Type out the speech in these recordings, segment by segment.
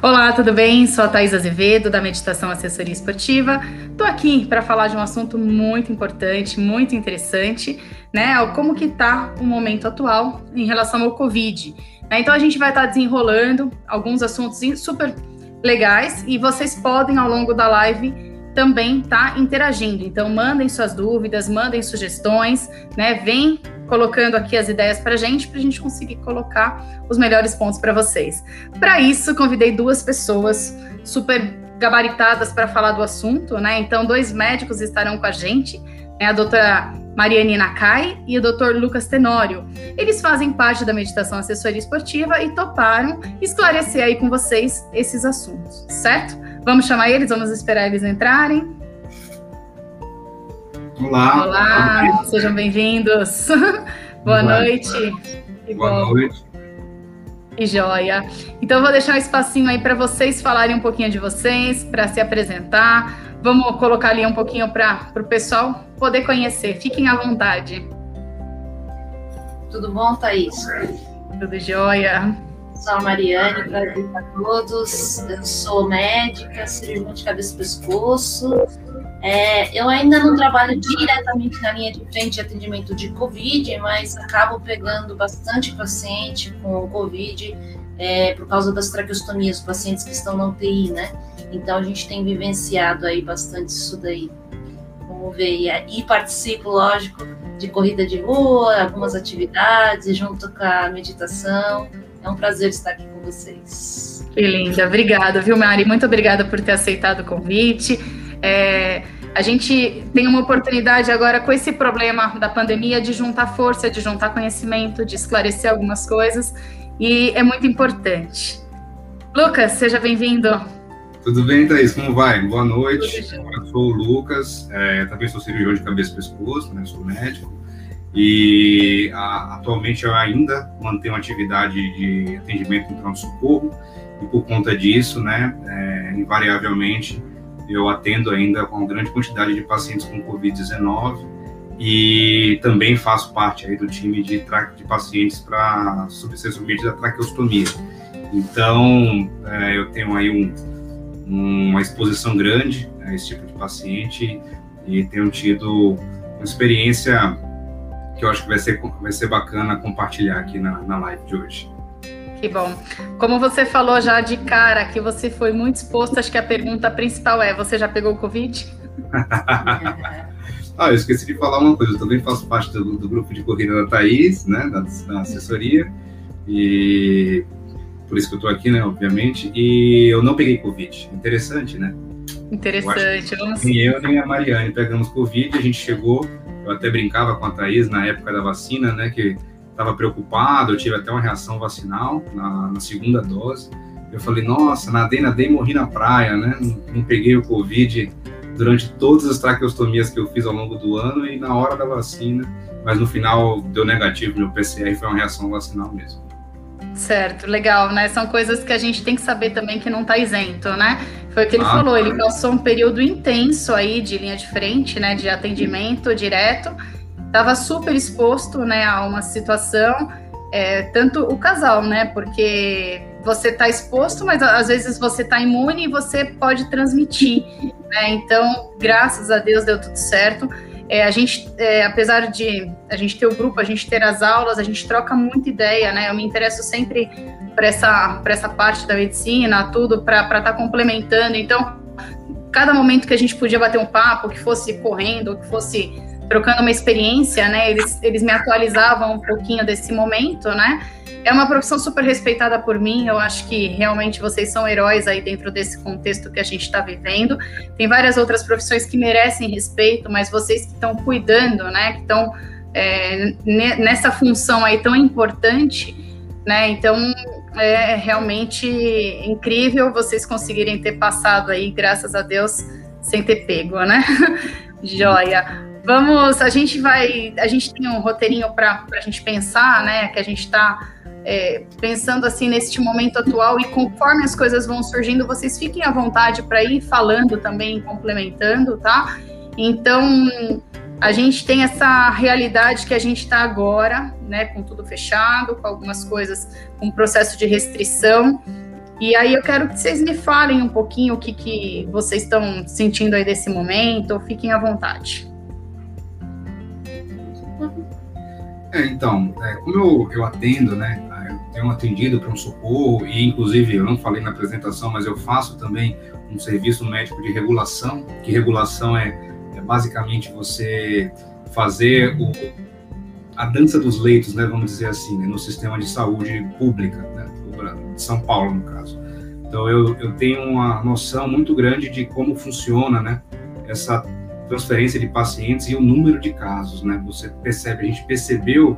Olá, tudo bem? Sou a Thais Azevedo, da Meditação Assessoria Esportiva. Estou aqui para falar de um assunto muito importante, muito interessante, né? Como que está o momento atual em relação ao Covid. Né? Então a gente vai estar tá desenrolando alguns assuntos super legais e vocês podem, ao longo da live, também estar tá interagindo. Então mandem suas dúvidas, mandem sugestões, né? Vem colocando aqui as ideias para a gente, para a gente conseguir colocar os melhores pontos para vocês. Para isso, convidei duas pessoas super gabaritadas para falar do assunto, né? Então, dois médicos estarão com a gente, né? a doutora Mariane Nakai e o doutor Lucas Tenório. Eles fazem parte da meditação assessoria esportiva e toparam esclarecer aí com vocês esses assuntos, certo? Vamos chamar eles, vamos esperar eles entrarem. Olá. Olá, sejam bem-vindos. Boa, Boa noite. Boa noite. E joia. Então, vou deixar um espacinho aí para vocês falarem um pouquinho de vocês, para se apresentar. Vamos colocar ali um pouquinho para o pessoal poder conhecer. Fiquem à vontade. Tudo bom, Thaís? Tudo jóia. Sou a Mariane, prazer para todos. Eu sou médica, cirurgiã de cabeça e pescoço é, eu ainda não trabalho diretamente na linha de frente de atendimento de Covid, mas acabo pegando bastante paciente com Covid é, por causa das traqueostomias, pacientes que estão na UTI, né? Então a gente tem vivenciado aí bastante isso daí. Ver, e participo, lógico, de corrida de rua, algumas atividades, junto com a meditação. É um prazer estar aqui com vocês. Que linda, obrigada, viu, Mari? Muito obrigada por ter aceitado o convite. É, a gente tem uma oportunidade agora com esse problema da pandemia de juntar força, de juntar conhecimento, de esclarecer algumas coisas e é muito importante. Lucas, seja bem-vindo. Tudo bem, Thaís? Como vai? Boa noite. Eu sou o Lucas, é, também sou cirurgião de cabeça e pescoço, né? sou médico. E a, atualmente eu ainda mantenho atividade de atendimento em pronto-socorro e por conta disso, né, é, invariavelmente, eu atendo ainda com grande quantidade de pacientes com Covid-19 e também faço parte aí do time de, de pacientes para ser submetidos à traqueostomia. Então, é, eu tenho aí um, uma exposição grande a esse tipo de paciente e tenho tido uma experiência que eu acho que vai ser, vai ser bacana compartilhar aqui na, na live de hoje. Que bom. Como você falou já de cara que você foi muito exposto, acho que a pergunta principal é: você já pegou o Covid? ah, eu esqueci de falar uma coisa. Eu também faço parte do, do grupo de corrida da Thaís, né, da, da, assessoria, e por isso que eu estou aqui, né, obviamente. E eu não peguei Covid. Interessante, né? Interessante. Vamos... Nem eu nem a Mariane pegamos Covid. A gente chegou. Eu até brincava com a Thaís na época da vacina, né, que estava preocupado, eu tive até uma reação vacinal na, na, segunda dose. Eu falei, nossa, nadei, nadei, morri na praia, né? Não, não, peguei o Covid durante todas as traqueostomias que eu fiz ao longo do ano e na hora da vacina, mas no final deu negativo, meu PCR foi uma reação vacinal mesmo. Certo, legal, né? São coisas que a gente tem que saber também que não está isento, né? Foi o que ele ah, falou, ele passou um período intenso aí de linha de frente, né? De atendimento direto estava super exposto, né, a uma situação, é, tanto o casal, né, porque você está exposto, mas às vezes você está imune e você pode transmitir, né, então, graças a Deus deu tudo certo. É, a gente, é, apesar de a gente ter o grupo, a gente ter as aulas, a gente troca muita ideia, né? Eu me interesso sempre para essa, essa parte da medicina, tudo, para estar tá complementando. Então, cada momento que a gente podia bater um papo, que fosse correndo, que fosse trocando uma experiência, né? Eles, eles me atualizavam um pouquinho desse momento, né? É uma profissão super respeitada por mim. Eu acho que realmente vocês são heróis aí dentro desse contexto que a gente está vivendo. Tem várias outras profissões que merecem respeito, mas vocês que estão cuidando, né? Que estão é, nessa função aí tão importante, né? Então é realmente incrível vocês conseguirem ter passado aí, graças a Deus, sem ter pego, né? Joia. Vamos, a gente vai, a gente tem um roteirinho para a gente pensar, né? Que a gente está é, pensando assim neste momento atual e conforme as coisas vão surgindo, vocês fiquem à vontade para ir falando também, complementando, tá? Então, a gente tem essa realidade que a gente está agora, né, com tudo fechado, com algumas coisas, com um processo de restrição. E aí eu quero que vocês me falem um pouquinho o que, que vocês estão sentindo aí desse momento, fiquem à vontade. É, então, é, como eu, eu atendo, né, eu tenho atendido para um socorro, e inclusive eu não falei na apresentação, mas eu faço também um serviço médico de regulação, que regulação é, é basicamente você fazer o, a dança dos leitos, né, vamos dizer assim, né, no sistema de saúde pública, né, de São Paulo, no caso. Então, eu, eu tenho uma noção muito grande de como funciona, né, essa transferência de pacientes e o número de casos, né? Você percebe, a gente percebeu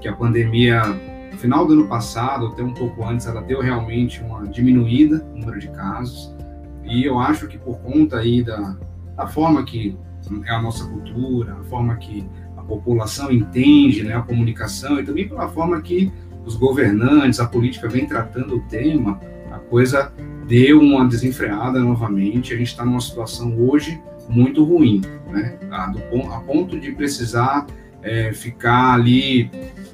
que a pandemia, no final do ano passado, até um pouco antes, ela deu realmente uma diminuída no número de casos. E eu acho que por conta aí da, da forma que é a nossa cultura, a forma que a população entende, né, a comunicação e também pela forma que os governantes, a política vem tratando o tema, a coisa deu uma desenfreada novamente. A gente está numa situação hoje muito ruim, né? A, a ponto de precisar é, ficar ali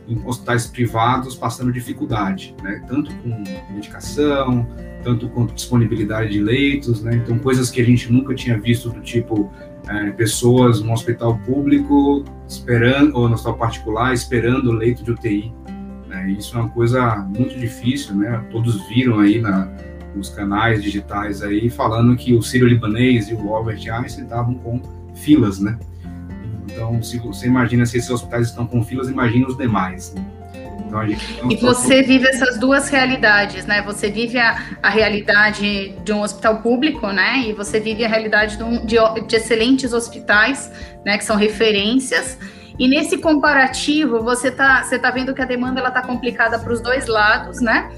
em hospitais privados passando dificuldade, né? Tanto com medicação, tanto com disponibilidade de leitos, né? Então coisas que a gente nunca tinha visto do tipo é, pessoas no hospital público esperando ou no hospital particular esperando leito de UTI. Né? Isso é uma coisa muito difícil, né? Todos viram aí na nos canais digitais aí, falando que o Sírio-Libanês e o Albert Einstein estavam com filas, né? Então, se você imagina se esses hospitais estão com filas, imagina os demais. Né? Então, e você vive essas duas realidades, né? Você vive a, a, realidade de um hospital público, né? E você vive a realidade de, um, de, de excelentes hospitais, né? Que são referências. E nesse comparativo, você tá, você tá vendo que a demanda ela tá complicada para os dois lados, né?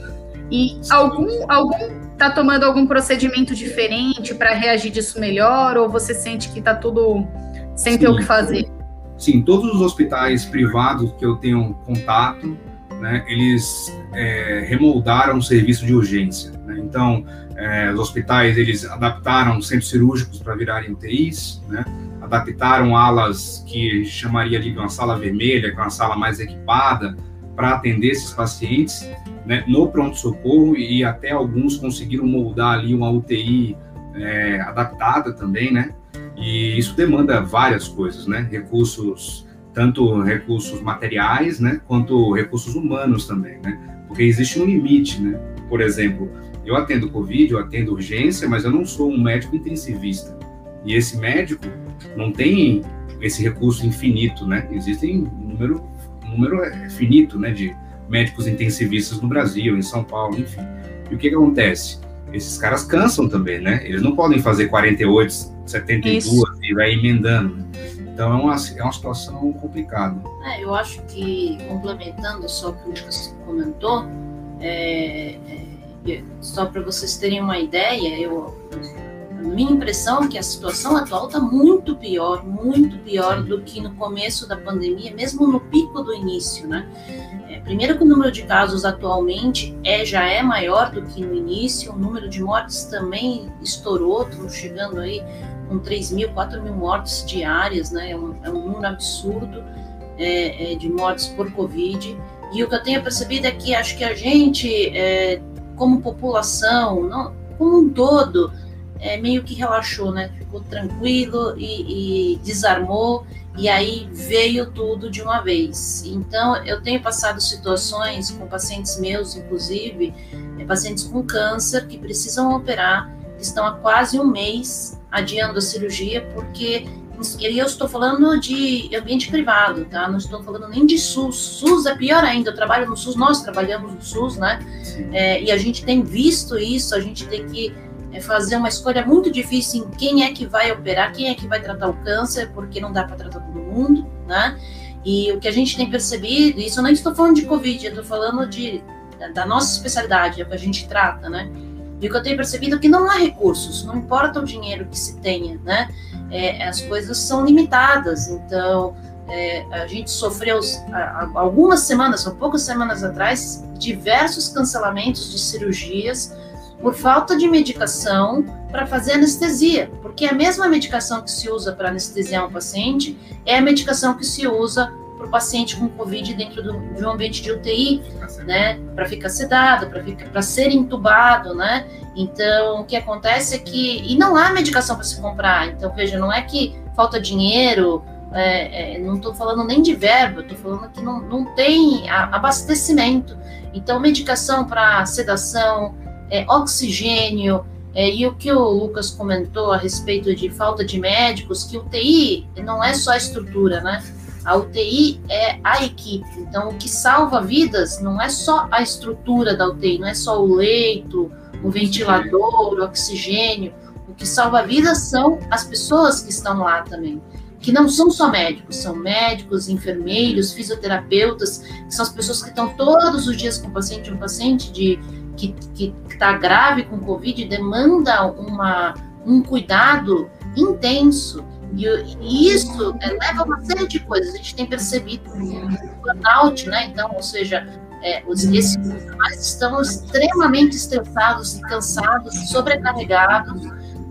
E algum, algum tá tomando algum procedimento diferente para reagir disso melhor? Ou você sente que tá tudo sem Sim. ter o que fazer? Sim, todos os hospitais privados que eu tenho contato, né, eles é, remoldaram o serviço de urgência. Né? Então, é, os hospitais eles adaptaram centros cirúrgicos para virarem UTIs, né? adaptaram alas que chamaria de uma sala vermelha, que é uma sala mais equipada, para atender esses pacientes né, no pronto-socorro e até alguns conseguiram moldar ali uma UTI é, adaptada também, né? E isso demanda várias coisas, né? Recursos, tanto recursos materiais, né? Quanto recursos humanos também, né? Porque existe um limite, né? Por exemplo, eu atendo Covid, eu atendo urgência, mas eu não sou um médico intensivista. E esse médico não tem esse recurso infinito, né? Existem um número, número é finito, né? De, médicos intensivistas no Brasil, em São Paulo, enfim. E o que, que acontece? Esses caras cansam também, né? Eles não podem fazer 48, 72 Isso. e vai emendando. Então é uma, é uma situação complicada. É, eu acho que, complementando só o que o Lucas comentou, é, é, só para vocês terem uma ideia, eu, minha impressão é que a situação atual está muito pior, muito pior do que no começo da pandemia, mesmo no pico do início, né? Primeiro que o número de casos atualmente é, já é maior do que no início, o número de mortes também estourou, estamos chegando aí com 3 mil, 4 mil mortes diárias, né? É um, é um número absurdo é, é, de mortes por Covid. E o que eu tenho percebido é que acho que a gente, é, como população, não, como um todo, é, meio que relaxou, né? Ficou tranquilo e, e desarmou e aí veio tudo de uma vez. Então, eu tenho passado situações com pacientes meus, inclusive, é, pacientes com câncer que precisam operar, que estão há quase um mês adiando a cirurgia, porque e eu estou falando de ambiente privado, tá? Não estou falando nem de SUS. SUS é pior ainda. Eu trabalho no SUS, nós trabalhamos no SUS, né? É, e a gente tem visto isso. A gente tem que é fazer uma escolha muito difícil em quem é que vai operar, quem é que vai tratar o câncer, porque não dá para tratar todo mundo, né? E o que a gente tem percebido, isso eu não estou falando de Covid, eu estou falando de, da nossa especialidade, é o que a gente trata, né? E o que eu tenho percebido é que não há recursos, não importa o dinheiro que se tenha, né? É, as coisas são limitadas, então é, a gente sofreu algumas semanas, ou poucas semanas atrás, diversos cancelamentos de cirurgias por falta de medicação para fazer anestesia, porque a mesma medicação que se usa para anestesiar um paciente é a medicação que se usa para o paciente com Covid dentro do, de um ambiente de UTI, né? Para ficar sedado, para ser entubado, né? Então, o que acontece é que. E não há medicação para se comprar. Então, veja, não é que falta dinheiro, é, é, não estou falando nem de verbo, estou falando que não, não tem abastecimento. Então, medicação para sedação, é, oxigênio, é, e o que o Lucas comentou a respeito de falta de médicos, que o TI não é só a estrutura, né? A UTI é a equipe. Então, o que salva vidas não é só a estrutura da UTI, não é só o leito, o ventilador, o oxigênio. O que salva vidas são as pessoas que estão lá também. Que não são só médicos, são médicos, enfermeiros, fisioterapeutas, que são as pessoas que estão todos os dias com o paciente, um paciente de que está grave com Covid demanda uma, um cuidado intenso. E, isso é, leva a uma série de coisas. A gente tem percebido o burnout, né? Então, ou seja, é, os, esses profissionais estão extremamente estressados cansados, sobrecarregados,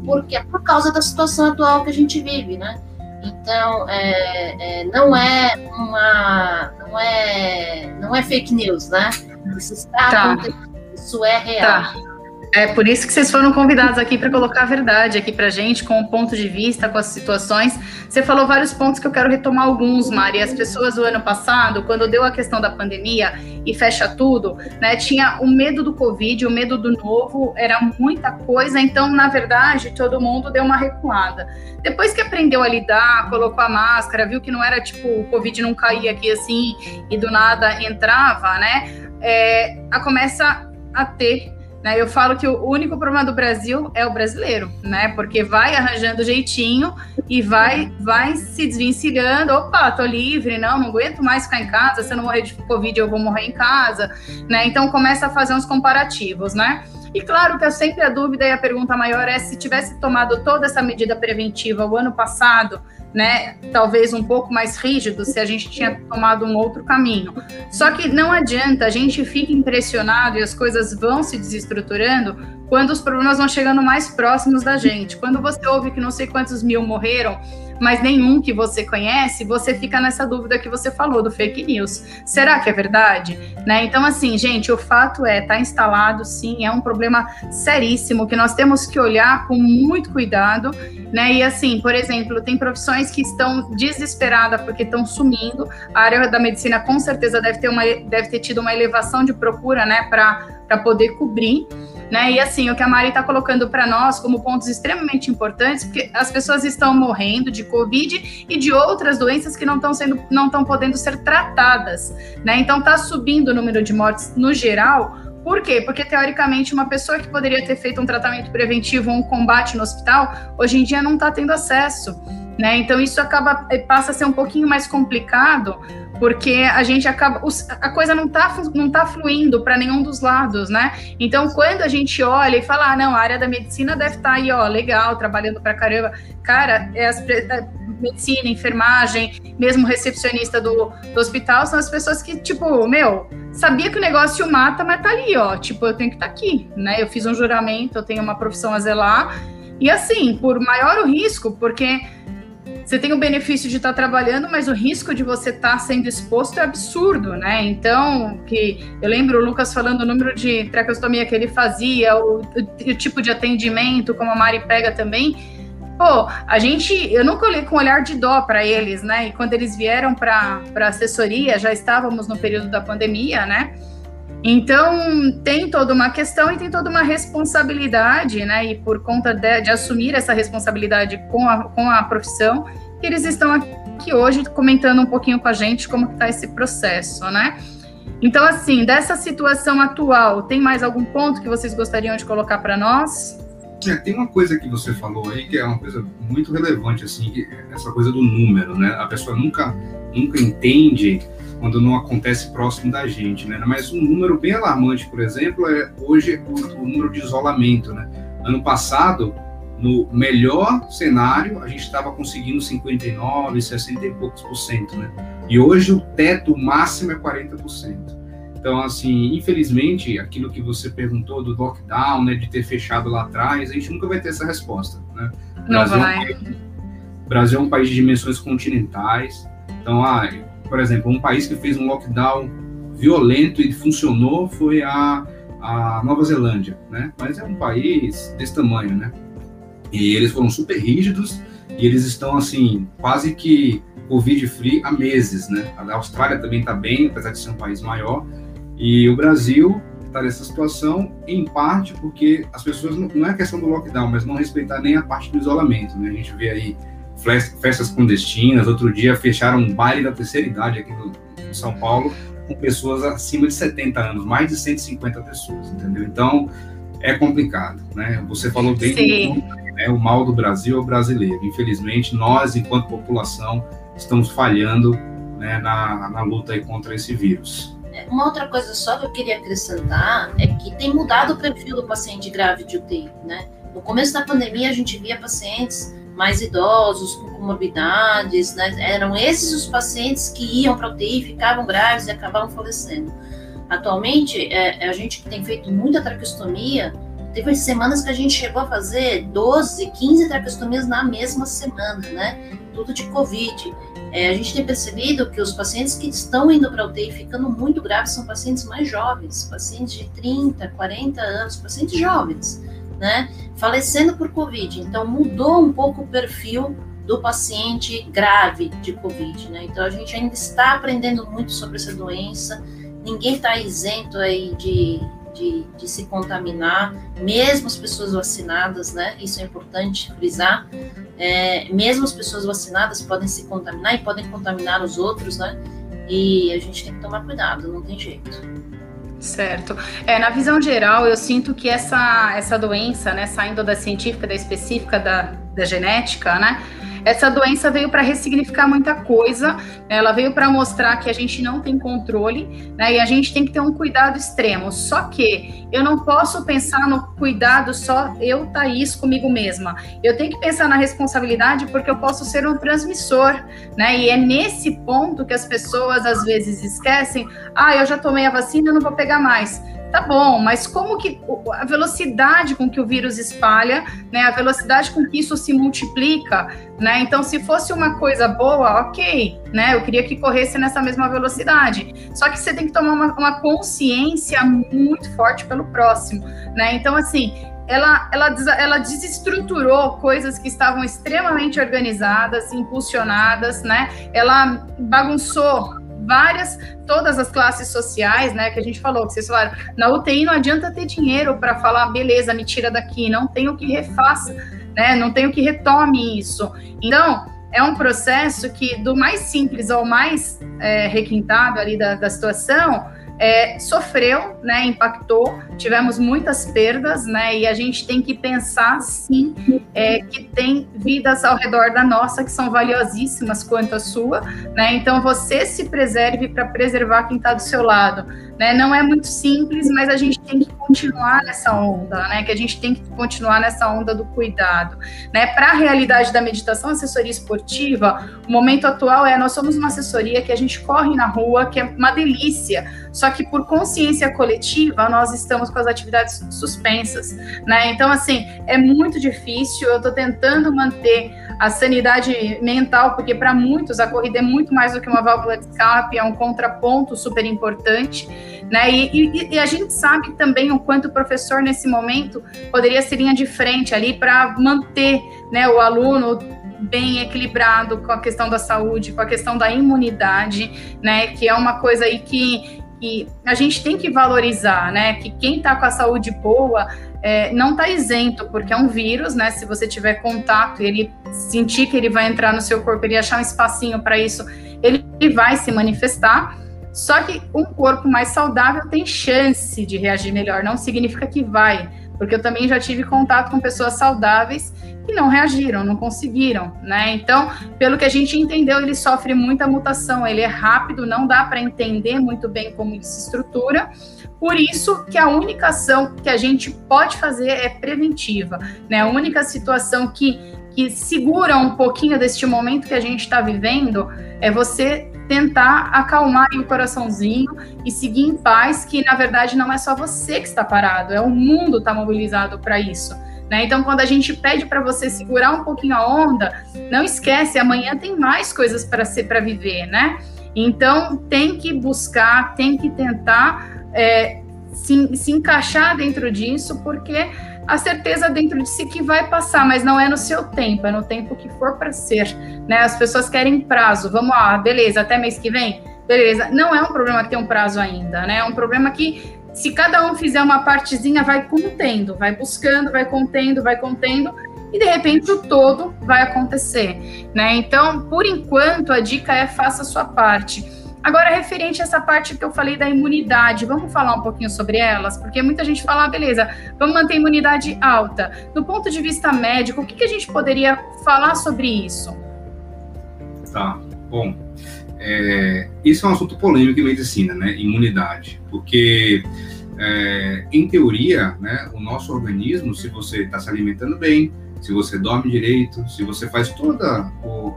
porque é por causa da situação atual que a gente vive, né? Então, é, é, não é uma, não é, não é fake news, né? Isso está tá. acontecendo isso é real. Tá. É por isso que vocês foram convidados aqui para colocar a verdade aqui para gente, com o ponto de vista, com as situações. Você falou vários pontos que eu quero retomar alguns, Mari. As pessoas do ano passado, quando deu a questão da pandemia e fecha tudo, né, tinha o medo do Covid, o medo do novo, era muita coisa. Então, na verdade, todo mundo deu uma recuada. Depois que aprendeu a lidar, colocou a máscara, viu que não era tipo o Covid não caía aqui assim e do nada entrava, né? É, a começa a ter. Né? Eu falo que o único problema do Brasil é o brasileiro, né? Porque vai arranjando jeitinho e vai, vai se desvencilhando. Opa, tô livre, não, não aguento mais ficar em casa. Se eu não morrer de Covid, eu vou morrer em casa, né? Então começa a fazer uns comparativos, né? E claro que eu sempre a dúvida e a pergunta maior é se tivesse tomado toda essa medida preventiva o ano passado, né, talvez um pouco mais rígido se a gente tinha tomado um outro caminho. Só que não adianta, a gente fica impressionado e as coisas vão se desestruturando quando os problemas vão chegando mais próximos da gente. Quando você ouve que não sei quantos mil morreram, mas nenhum que você conhece, você fica nessa dúvida que você falou do fake news. Será que é verdade? Né? Então, assim, gente, o fato é, está instalado, sim, é um problema seríssimo que nós temos que olhar com muito cuidado, né? E assim, por exemplo, tem profissões que estão desesperadas porque estão sumindo. A área da medicina com certeza deve ter, uma, deve ter tido uma elevação de procura, né, para poder cobrir. Né? E assim, o que a Mari está colocando para nós como pontos extremamente importantes, porque as pessoas estão morrendo de Covid e de outras doenças que não estão sendo, não estão podendo ser tratadas, né? Então está subindo o número de mortes no geral. Por quê? Porque teoricamente uma pessoa que poderia ter feito um tratamento preventivo ou um combate no hospital, hoje em dia não está tendo acesso. Né? Então isso acaba eh, passa a ser um pouquinho mais complicado porque a gente acaba a coisa não está não tá fluindo para nenhum dos lados, né? Então quando a gente olha e fala, ah, não, a área da medicina deve estar tá aí, ó, legal, trabalhando para caramba, cara, é as é, medicina, enfermagem, mesmo recepcionista do, do hospital são as pessoas que tipo, meu, sabia que o negócio mata, mas tá ali, ó, tipo, eu tenho que estar tá aqui, né? Eu fiz um juramento, eu tenho uma profissão a zelar e assim, por maior o risco, porque você tem o benefício de estar tá trabalhando, mas o risco de você estar tá sendo exposto é absurdo, né? Então, que eu lembro o Lucas falando o número de traqueostomia que ele fazia, o, o, o tipo de atendimento, como a Mari pega também. Pô, a gente, eu nunca olhei com olhar de dó para eles, né? E quando eles vieram para assessoria, já estávamos no período da pandemia, né? Então, tem toda uma questão e tem toda uma responsabilidade, né? E por conta de, de assumir essa responsabilidade com a, com a profissão, que eles estão aqui hoje comentando um pouquinho com a gente como está esse processo, né? Então, assim, dessa situação atual, tem mais algum ponto que vocês gostariam de colocar para nós? É, tem uma coisa que você falou aí que é uma coisa muito relevante, assim, essa coisa do número, né? A pessoa nunca, nunca entende quando não acontece próximo da gente, né? Mas um número bem alarmante, por exemplo, é hoje o, o número de isolamento, né? Ano passado, no melhor cenário, a gente estava conseguindo 59, 60 e poucos por cento, né? E hoje o teto máximo é 40%. Então, assim, infelizmente, aquilo que você perguntou do lockdown, né, de ter fechado lá atrás, a gente nunca vai ter essa resposta, né? Não Brasil vai. É um país, Brasil é um país de dimensões continentais, então, ah, por exemplo, um país que fez um lockdown violento e funcionou foi a, a Nova Zelândia, né? Mas é um país desse tamanho, né? E eles foram super rígidos e eles estão assim quase que Covid-free há meses, né? A Austrália também está bem, apesar de ser um país maior, e o Brasil está nessa situação em parte porque as pessoas não, é questão do lockdown, mas não respeitar nem a parte do isolamento, né? A gente vê aí festas clandestinas, outro dia fecharam um baile da terceira idade aqui no, em São Paulo com pessoas acima de 70 anos, mais de 150 pessoas, entendeu? Então é complicado, né? Você falou bem Sim. do, né? o mal do Brasil é o brasileiro. Infelizmente, nós, enquanto população, estamos falhando né, na, na luta aí contra esse vírus. É, uma outra coisa só que eu queria acrescentar é que tem mudado o perfil do paciente grave de UTI, né? No começo da pandemia, a gente via pacientes mais idosos, com comorbidades, né? Eram esses os pacientes que iam para UTI, ficavam graves e acabavam falecendo. Atualmente, é, a gente tem feito muita traqueostomia, teve semanas que a gente chegou a fazer 12, 15 traqueostomias na mesma semana, né? Tudo de Covid. É, a gente tem percebido que os pacientes que estão indo para UTI ficando muito graves são pacientes mais jovens, pacientes de 30, 40 anos, pacientes jovens, né? Falecendo por Covid. Então mudou um pouco o perfil do paciente grave de Covid, né? Então a gente ainda está aprendendo muito sobre essa doença. Ninguém está isento aí de, de, de, se contaminar, mesmo as pessoas vacinadas, né? Isso é importante frisar. É, mesmo as pessoas vacinadas podem se contaminar e podem contaminar os outros, né? E a gente tem que tomar cuidado, não tem jeito. Certo. É, na visão geral, eu sinto que essa, essa doença, né, saindo da científica, da específica, da, da genética, né, essa doença veio para ressignificar muita coisa, né? ela veio para mostrar que a gente não tem controle, né? E a gente tem que ter um cuidado extremo. Só que eu não posso pensar no cuidado só eu, Thaís, comigo mesma. Eu tenho que pensar na responsabilidade porque eu posso ser um transmissor, né? E é nesse ponto que as pessoas às vezes esquecem: ah, eu já tomei a vacina, eu não vou pegar mais. Tá bom, mas como que a velocidade com que o vírus espalha, né, a velocidade com que isso se multiplica, né? Então, se fosse uma coisa boa, ok, né? Eu queria que corresse nessa mesma velocidade. Só que você tem que tomar uma, uma consciência muito forte pelo próximo, né? Então, assim, ela, ela, ela desestruturou coisas que estavam extremamente organizadas, impulsionadas, né? Ela bagunçou várias, todas as classes sociais, né, que a gente falou, que vocês falaram, na UTI não adianta ter dinheiro para falar, beleza, me tira daqui, não tem o que refaça, né, não tem o que retome isso. Então, é um processo que, do mais simples ao mais é, requintado ali da, da situação, é, sofreu, né, impactou, tivemos muitas perdas, né, e a gente tem que pensar, sim, é, que tem vidas ao redor da nossa que são valiosíssimas quanto a sua, né, então você se preserve para preservar quem está do seu lado, né, não é muito simples, mas a gente tem que continuar nessa onda, né, que a gente tem que continuar nessa onda do cuidado, né, para a realidade da meditação, assessoria esportiva, o momento atual é, nós somos uma assessoria que a gente corre na rua, que é uma delícia, só que por consciência coletiva nós estamos com as atividades suspensas, né? Então assim é muito difícil. Eu estou tentando manter a sanidade mental, porque para muitos a corrida é muito mais do que uma válvula de escape, é um contraponto super importante, né? E, e, e a gente sabe também o quanto o professor nesse momento poderia ser linha de frente ali para manter, né, o aluno bem equilibrado com a questão da saúde, com a questão da imunidade, né? Que é uma coisa aí que que a gente tem que valorizar, né? Que quem está com a saúde boa é, não está isento, porque é um vírus, né? Se você tiver contato e ele sentir que ele vai entrar no seu corpo, ele achar um espacinho para isso, ele vai se manifestar. Só que um corpo mais saudável tem chance de reagir melhor, não significa que vai, porque eu também já tive contato com pessoas saudáveis que não reagiram, não conseguiram, né? Então, pelo que a gente entendeu, ele sofre muita mutação, ele é rápido, não dá para entender muito bem como ele se estrutura. Por isso que a única ação que a gente pode fazer é preventiva, né? A única situação que, que segura um pouquinho deste momento que a gente está vivendo é você tentar acalmar o coraçãozinho e seguir em paz, que na verdade não é só você que está parado, é o mundo está mobilizado para isso. Né? Então, quando a gente pede para você segurar um pouquinho a onda, não esquece, amanhã tem mais coisas para ser para viver, né? Então, tem que buscar, tem que tentar é, se, se encaixar dentro disso, porque a certeza dentro de si que vai passar, mas não é no seu tempo, é no tempo que for para ser. Né? As pessoas querem prazo. Vamos lá, beleza, até mês que vem? Beleza. Não é um problema que tem um prazo ainda, né? É um problema que, se cada um fizer uma partezinha, vai contendo, vai buscando, vai contendo, vai contendo, e de repente o todo vai acontecer, né? Então, por enquanto, a dica é faça a sua parte. Agora, referente a essa parte que eu falei da imunidade, vamos falar um pouquinho sobre elas? Porque muita gente fala, ah, beleza, vamos manter a imunidade alta. Do ponto de vista médico, o que, que a gente poderia falar sobre isso? Tá, bom. É, isso é um assunto polêmico em medicina, né? Imunidade. Porque, é, em teoria, né, o nosso organismo, se você está se alimentando bem, se você dorme direito, se você faz toda o,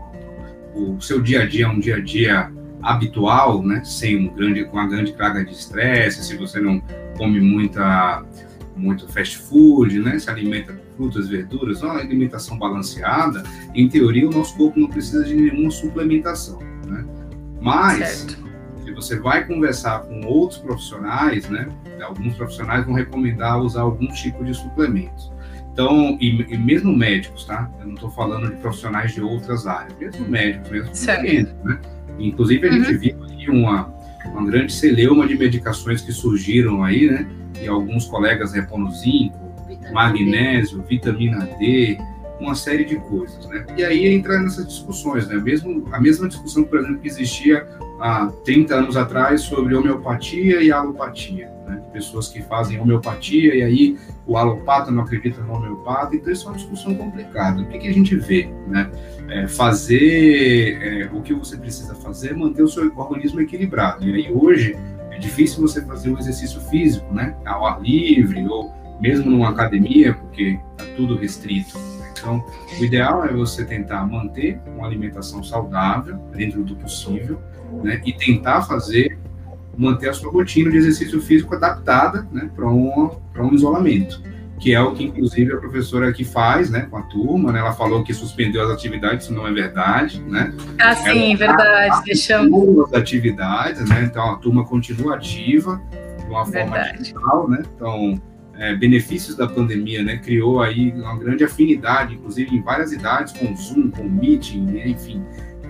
o seu dia a dia um dia a dia habitual, né, sem um grande, com uma grande carga de estresse, se você não come muita, muito fast food, né, se alimenta com frutas, verduras, uma alimentação balanceada, em teoria o nosso corpo não precisa de nenhuma suplementação, né? Mas certo. se você vai conversar com outros profissionais, né, alguns profissionais vão recomendar usar algum tipo de suplementos. Então, e, e mesmo médicos, tá? Eu não estou falando de profissionais de outras áreas, mesmo médicos, mesmo cientistas, né? Inclusive, a uhum. gente viu aí uma, uma grande celeuma de medicações que surgiram aí, né? E alguns colegas repondo zinco, vitamina magnésio, D. vitamina D, uma série de coisas, né? E aí entra nessas discussões, né? Mesmo, a mesma discussão, por exemplo, que existia há 30 anos atrás sobre homeopatia e alopatia, né? Pessoas que fazem homeopatia e aí o alopata não acredita no homeopata, então isso é uma discussão complicada. O que, que a gente vê, né? É fazer é, o que você precisa fazer, é manter o seu organismo equilibrado. E aí hoje é difícil você fazer um exercício físico, né? Ao ar livre ou mesmo numa academia, porque está tudo restrito. Então, o ideal é você tentar manter uma alimentação saudável dentro do possível, né? E tentar fazer, manter a sua rotina de exercício físico adaptada, né? Para um, um isolamento. Que é o que, inclusive, a professora aqui faz, né? Com a turma, né? Ela falou que suspendeu as atividades, isso não é verdade, né? Ah, sim, Ela verdade. Deixamos. as atividades, né? Então, a turma continua ativa de uma forma digital, né? Então, é, benefícios da pandemia, né? Criou aí uma grande afinidade, inclusive em várias idades, com o Zoom, com o Meeting, né? enfim,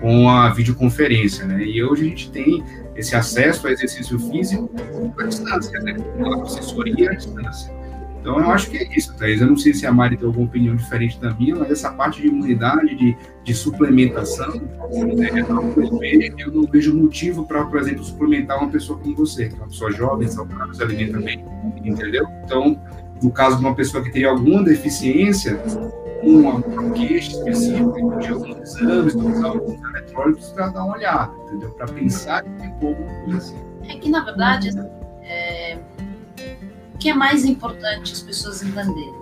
com a videoconferência, né? E hoje a gente tem esse acesso ao exercício físico à distância, né? Com assessoria à distância. Então, eu acho que é isso, Thaís. Eu não sei se a Mari tem alguma opinião diferente da minha, mas essa parte de imunidade, de, de suplementação, né, eu não vejo motivo para, por exemplo, suplementar uma pessoa como você, que é uma pessoa jovem, saudável, se alimenta bem, entendeu? Então, no caso de uma pessoa que teria alguma deficiência, uma, queixa específica, de alguns exames, usar alguns eletrólitos para dar uma olhada, entendeu? Para pensar tem pouco coisa. É que, na verdade, é que é mais importante as pessoas entenderem?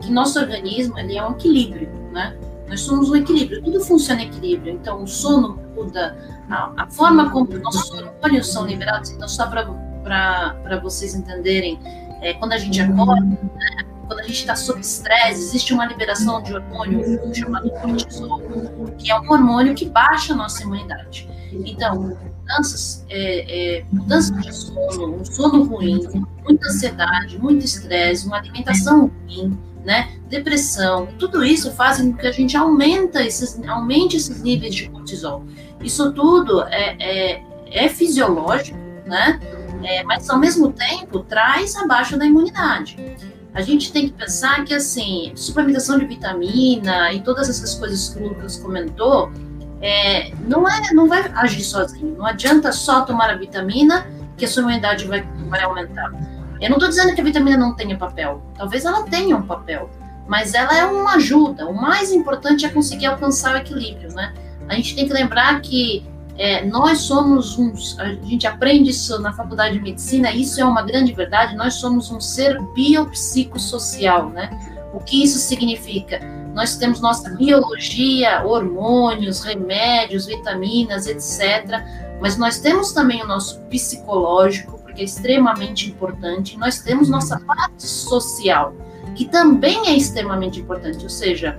Que nosso organismo ele é um equilíbrio, né? Nós somos um equilíbrio, tudo funciona em equilíbrio. Então, o sono muda, a, a forma como nossos hormônios são liberados. Então, só para vocês entenderem, é, quando a gente acorda, né, quando a gente está sob estresse, existe uma liberação de hormônio chamado cortisol, que é um hormônio que baixa a nossa imunidade. Então, mudanças, é, é, mudanças de sono, um sono ruim, muita ansiedade, muito estresse, uma alimentação ruim, né, depressão, tudo isso faz com que a gente aumenta esses, aumente esses níveis de cortisol. Isso tudo é, é, é fisiológico, né, é, mas ao mesmo tempo traz a baixa da imunidade. A gente tem que pensar que, assim, suplementação de vitamina e todas essas coisas que o Lucas comentou, é, não, é, não vai agir sozinho. Não adianta só tomar a vitamina que a sua imunidade vai, vai aumentar. Eu não estou dizendo que a vitamina não tenha papel. Talvez ela tenha um papel, mas ela é uma ajuda. O mais importante é conseguir alcançar o equilíbrio, né? A gente tem que lembrar que é, nós somos uns, a gente aprende isso na faculdade de medicina, isso é uma grande verdade, nós somos um ser biopsicossocial, né? O que isso significa? Nós temos nossa biologia, hormônios, remédios, vitaminas, etc. Mas nós temos também o nosso psicológico, porque é extremamente importante. Nós temos nossa parte social, que também é extremamente importante. Ou seja,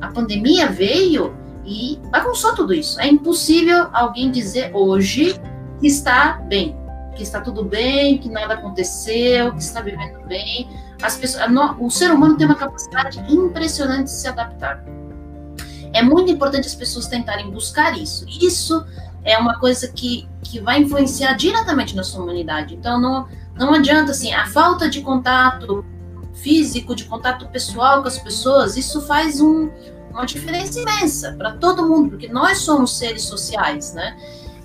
a pandemia veio e bagunçou tudo isso. É impossível alguém dizer hoje que está bem, que está tudo bem, que nada aconteceu, que está vivendo bem. As pessoas, o ser humano tem uma capacidade impressionante de se adaptar. É muito importante as pessoas tentarem buscar isso. Isso é uma coisa que, que vai influenciar diretamente na sua humanidade. Então, não, não adianta, assim, a falta de contato físico, de contato pessoal com as pessoas, isso faz um, uma diferença imensa para todo mundo, porque nós somos seres sociais, né?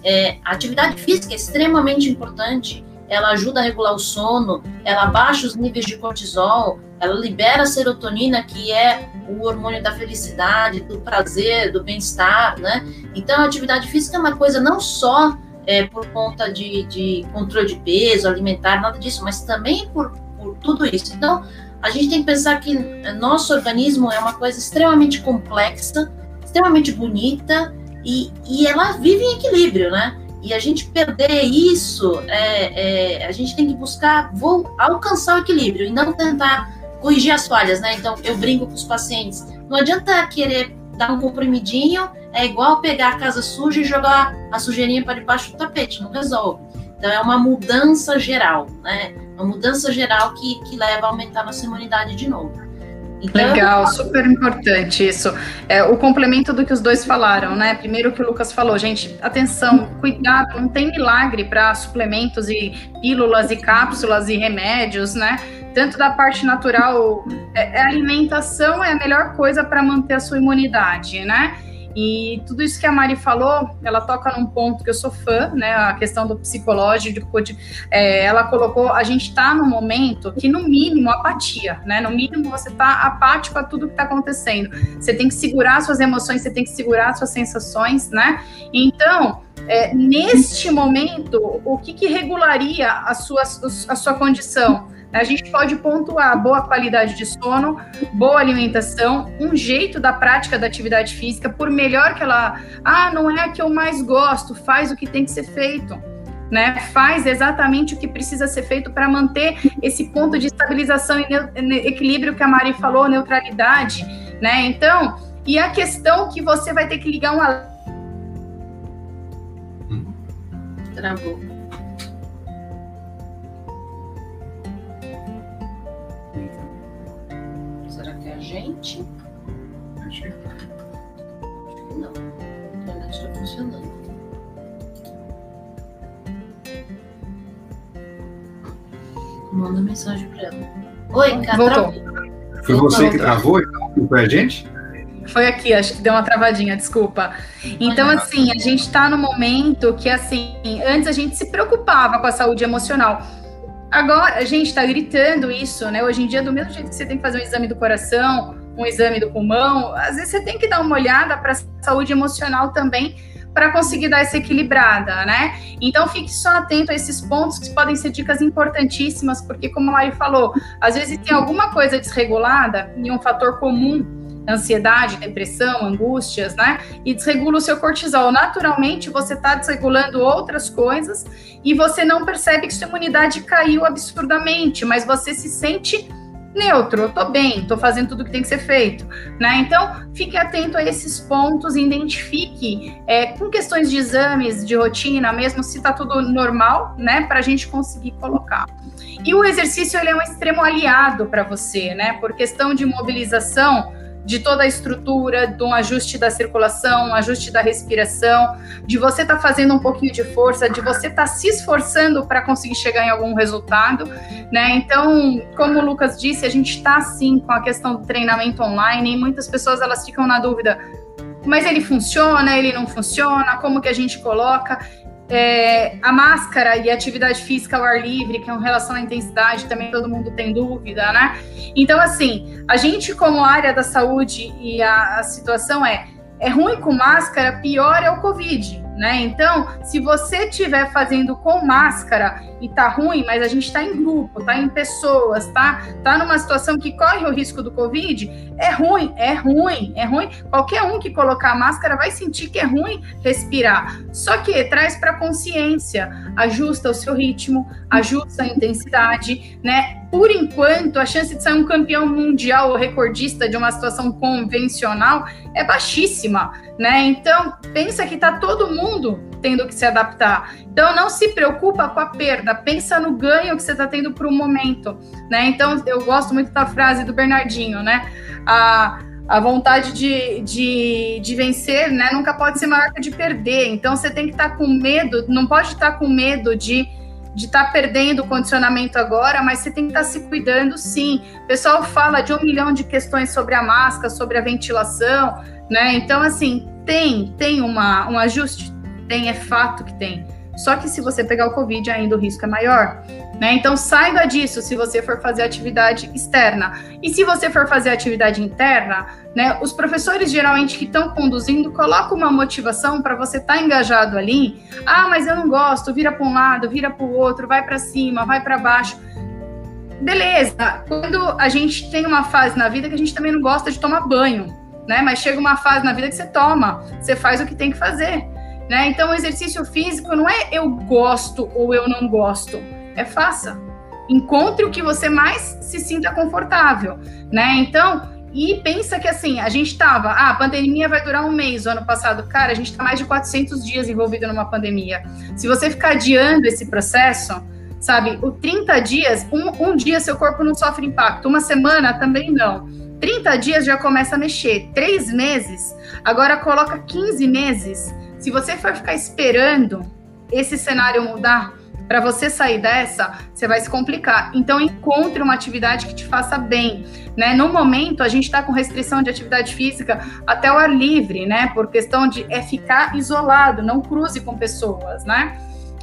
É, a atividade física é extremamente importante, ela ajuda a regular o sono, ela baixa os níveis de cortisol, ela libera a serotonina, que é o hormônio da felicidade, do prazer, do bem-estar, né? Então, a atividade física é uma coisa não só é, por conta de, de controle de peso, alimentar, nada disso, mas também por, por tudo isso. Então, a gente tem que pensar que nosso organismo é uma coisa extremamente complexa, extremamente bonita, e, e ela vive em equilíbrio, né? E a gente perder isso, é, é, a gente tem que buscar vou alcançar o equilíbrio e não tentar corrigir as falhas, né? Então, eu brinco com os pacientes. Não adianta querer dar um comprimidinho, é igual pegar a casa suja e jogar a sujeirinha para debaixo do tapete, não resolve. Então, é uma mudança geral, né? Uma mudança geral que, que leva a aumentar a nossa imunidade de novo. Então, Legal, super importante isso. É, o complemento do que os dois falaram, né? Primeiro que o Lucas falou, gente, atenção, cuidado, não tem milagre para suplementos e pílulas e cápsulas e remédios, né? Tanto da parte natural, é, é alimentação é a melhor coisa para manter a sua imunidade, né? E tudo isso que a Mari falou, ela toca num ponto que eu sou fã, né? A questão do psicológico, de, é, ela colocou, a gente está num momento que, no mínimo, apatia, né? No mínimo, você está apático a tudo que está acontecendo. Você tem que segurar suas emoções, você tem que segurar suas sensações, né? Então, é, neste momento, o que, que regularia a sua, a sua condição? A gente pode pontuar boa qualidade de sono, boa alimentação, um jeito da prática da atividade física, por melhor que ela. Ah, não é a que eu mais gosto, faz o que tem que ser feito. Né, faz exatamente o que precisa ser feito para manter esse ponto de estabilização e equilíbrio que a Mari falou, neutralidade, né? Então, e a questão que você vai ter que ligar um Travou. Gente. Acho que não. A internet está funcionando. Manda mensagem para ela. Oi, cara. Foi você que travou e foi a gente? Foi aqui, acho que deu uma travadinha, desculpa. Então, assim, a gente está no momento que, assim, antes a gente se preocupava com a saúde emocional Agora, a gente está gritando isso, né? Hoje em dia, do mesmo jeito que você tem que fazer um exame do coração, um exame do pulmão, às vezes você tem que dar uma olhada para a saúde emocional também, para conseguir dar essa equilibrada, né? Então fique só atento a esses pontos que podem ser dicas importantíssimas, porque como a Mari falou, às vezes tem alguma coisa desregulada e um fator comum ansiedade, depressão, angústias, né? E desregula o seu cortisol. Naturalmente, você está desregulando outras coisas e você não percebe que sua imunidade caiu absurdamente, mas você se sente neutro, eu tô bem, tô fazendo tudo que tem que ser feito, né? Então, fique atento a esses pontos, identifique é, com questões de exames, de rotina, mesmo se tá tudo normal, né? Para a gente conseguir colocar. E o exercício ele é um extremo aliado para você, né? Por questão de mobilização de toda a estrutura, de um ajuste da circulação, um ajuste da respiração, de você estar tá fazendo um pouquinho de força, de você estar tá se esforçando para conseguir chegar em algum resultado, né? Então, como o Lucas disse, a gente está sim com a questão do treinamento online e muitas pessoas elas ficam na dúvida, mas ele funciona, ele não funciona, como que a gente coloca? É, a máscara e a atividade física ao ar livre, que é uma relação à intensidade, também todo mundo tem dúvida, né? Então, assim, a gente, como área da saúde, e a, a situação é: é ruim com máscara, pior é o Covid né? Então, se você estiver fazendo com máscara e tá ruim, mas a gente está em grupo, tá em pessoas, tá? Tá numa situação que corre o risco do Covid, é ruim, é ruim, é ruim. Qualquer um que colocar máscara vai sentir que é ruim respirar. Só que traz para consciência. ajusta o seu ritmo, ajusta a intensidade, né? Por enquanto, a chance de sair um campeão mundial ou recordista de uma situação convencional é baixíssima, né? Então, pensa que tá todo mundo tendo que se adaptar. Então, não se preocupa com a perda, pensa no ganho que você está tendo para o momento, né? Então, eu gosto muito da frase do Bernardinho, né? A a vontade de, de, de vencer, né, nunca pode ser maior que de perder. Então você tem que estar tá com medo, não pode estar tá com medo de de estar tá perdendo o condicionamento agora, mas você tem que estar tá se cuidando sim. O pessoal fala de um milhão de questões sobre a máscara, sobre a ventilação, né? Então, assim, tem, tem uma, um ajuste? Tem, é fato que tem. Só que se você pegar o Covid, ainda o risco é maior. Né? Então saiba disso se você for fazer atividade externa. E se você for fazer atividade interna, né, os professores geralmente que estão conduzindo colocam uma motivação para você estar tá engajado ali. Ah, mas eu não gosto, vira para um lado, vira para o outro, vai para cima, vai para baixo. Beleza, quando a gente tem uma fase na vida que a gente também não gosta de tomar banho, né? Mas chega uma fase na vida que você toma, você faz o que tem que fazer. Né? Então, o exercício físico não é eu gosto ou eu não gosto é faça. Encontre o que você mais se sinta confortável, né? Então, e pensa que assim, a gente estava, ah, a pandemia vai durar um mês o ano passado. Cara, a gente está mais de 400 dias envolvido numa pandemia. Se você ficar adiando esse processo, sabe, o 30 dias, um, um dia seu corpo não sofre impacto, uma semana também não. 30 dias já começa a mexer, três meses, agora coloca 15 meses. Se você for ficar esperando esse cenário mudar, para você sair dessa, você vai se complicar. Então, encontre uma atividade que te faça bem. Né? No momento, a gente está com restrição de atividade física até o ar livre, né? Por questão de é ficar isolado, não cruze com pessoas, né?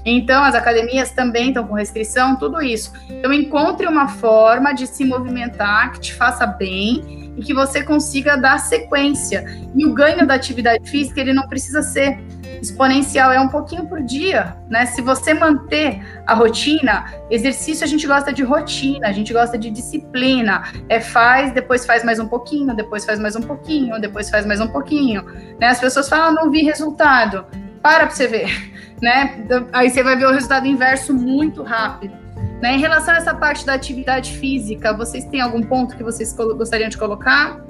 Então, as academias também estão com restrição, tudo isso. Então, encontre uma forma de se movimentar que te faça bem e que você consiga dar sequência. E o ganho da atividade física, ele não precisa ser exponencial, é um pouquinho por dia, né? Se você manter a rotina, exercício a gente gosta de rotina, a gente gosta de disciplina. É faz, depois faz mais um pouquinho, depois faz mais um pouquinho, depois faz mais um pouquinho. Né? As pessoas falam, ah, não vi resultado. Para para você ver, né? Aí você vai ver o resultado inverso muito rápido. Né? Em relação a essa parte da atividade física, vocês têm algum ponto que vocês gostariam de colocar?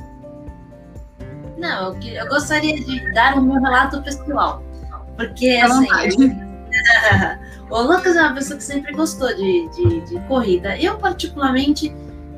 Não, eu gostaria de dar o meu relato pessoal. Porque, assim. o Lucas é uma pessoa que sempre gostou de, de, de, corrida. Eu, particularmente,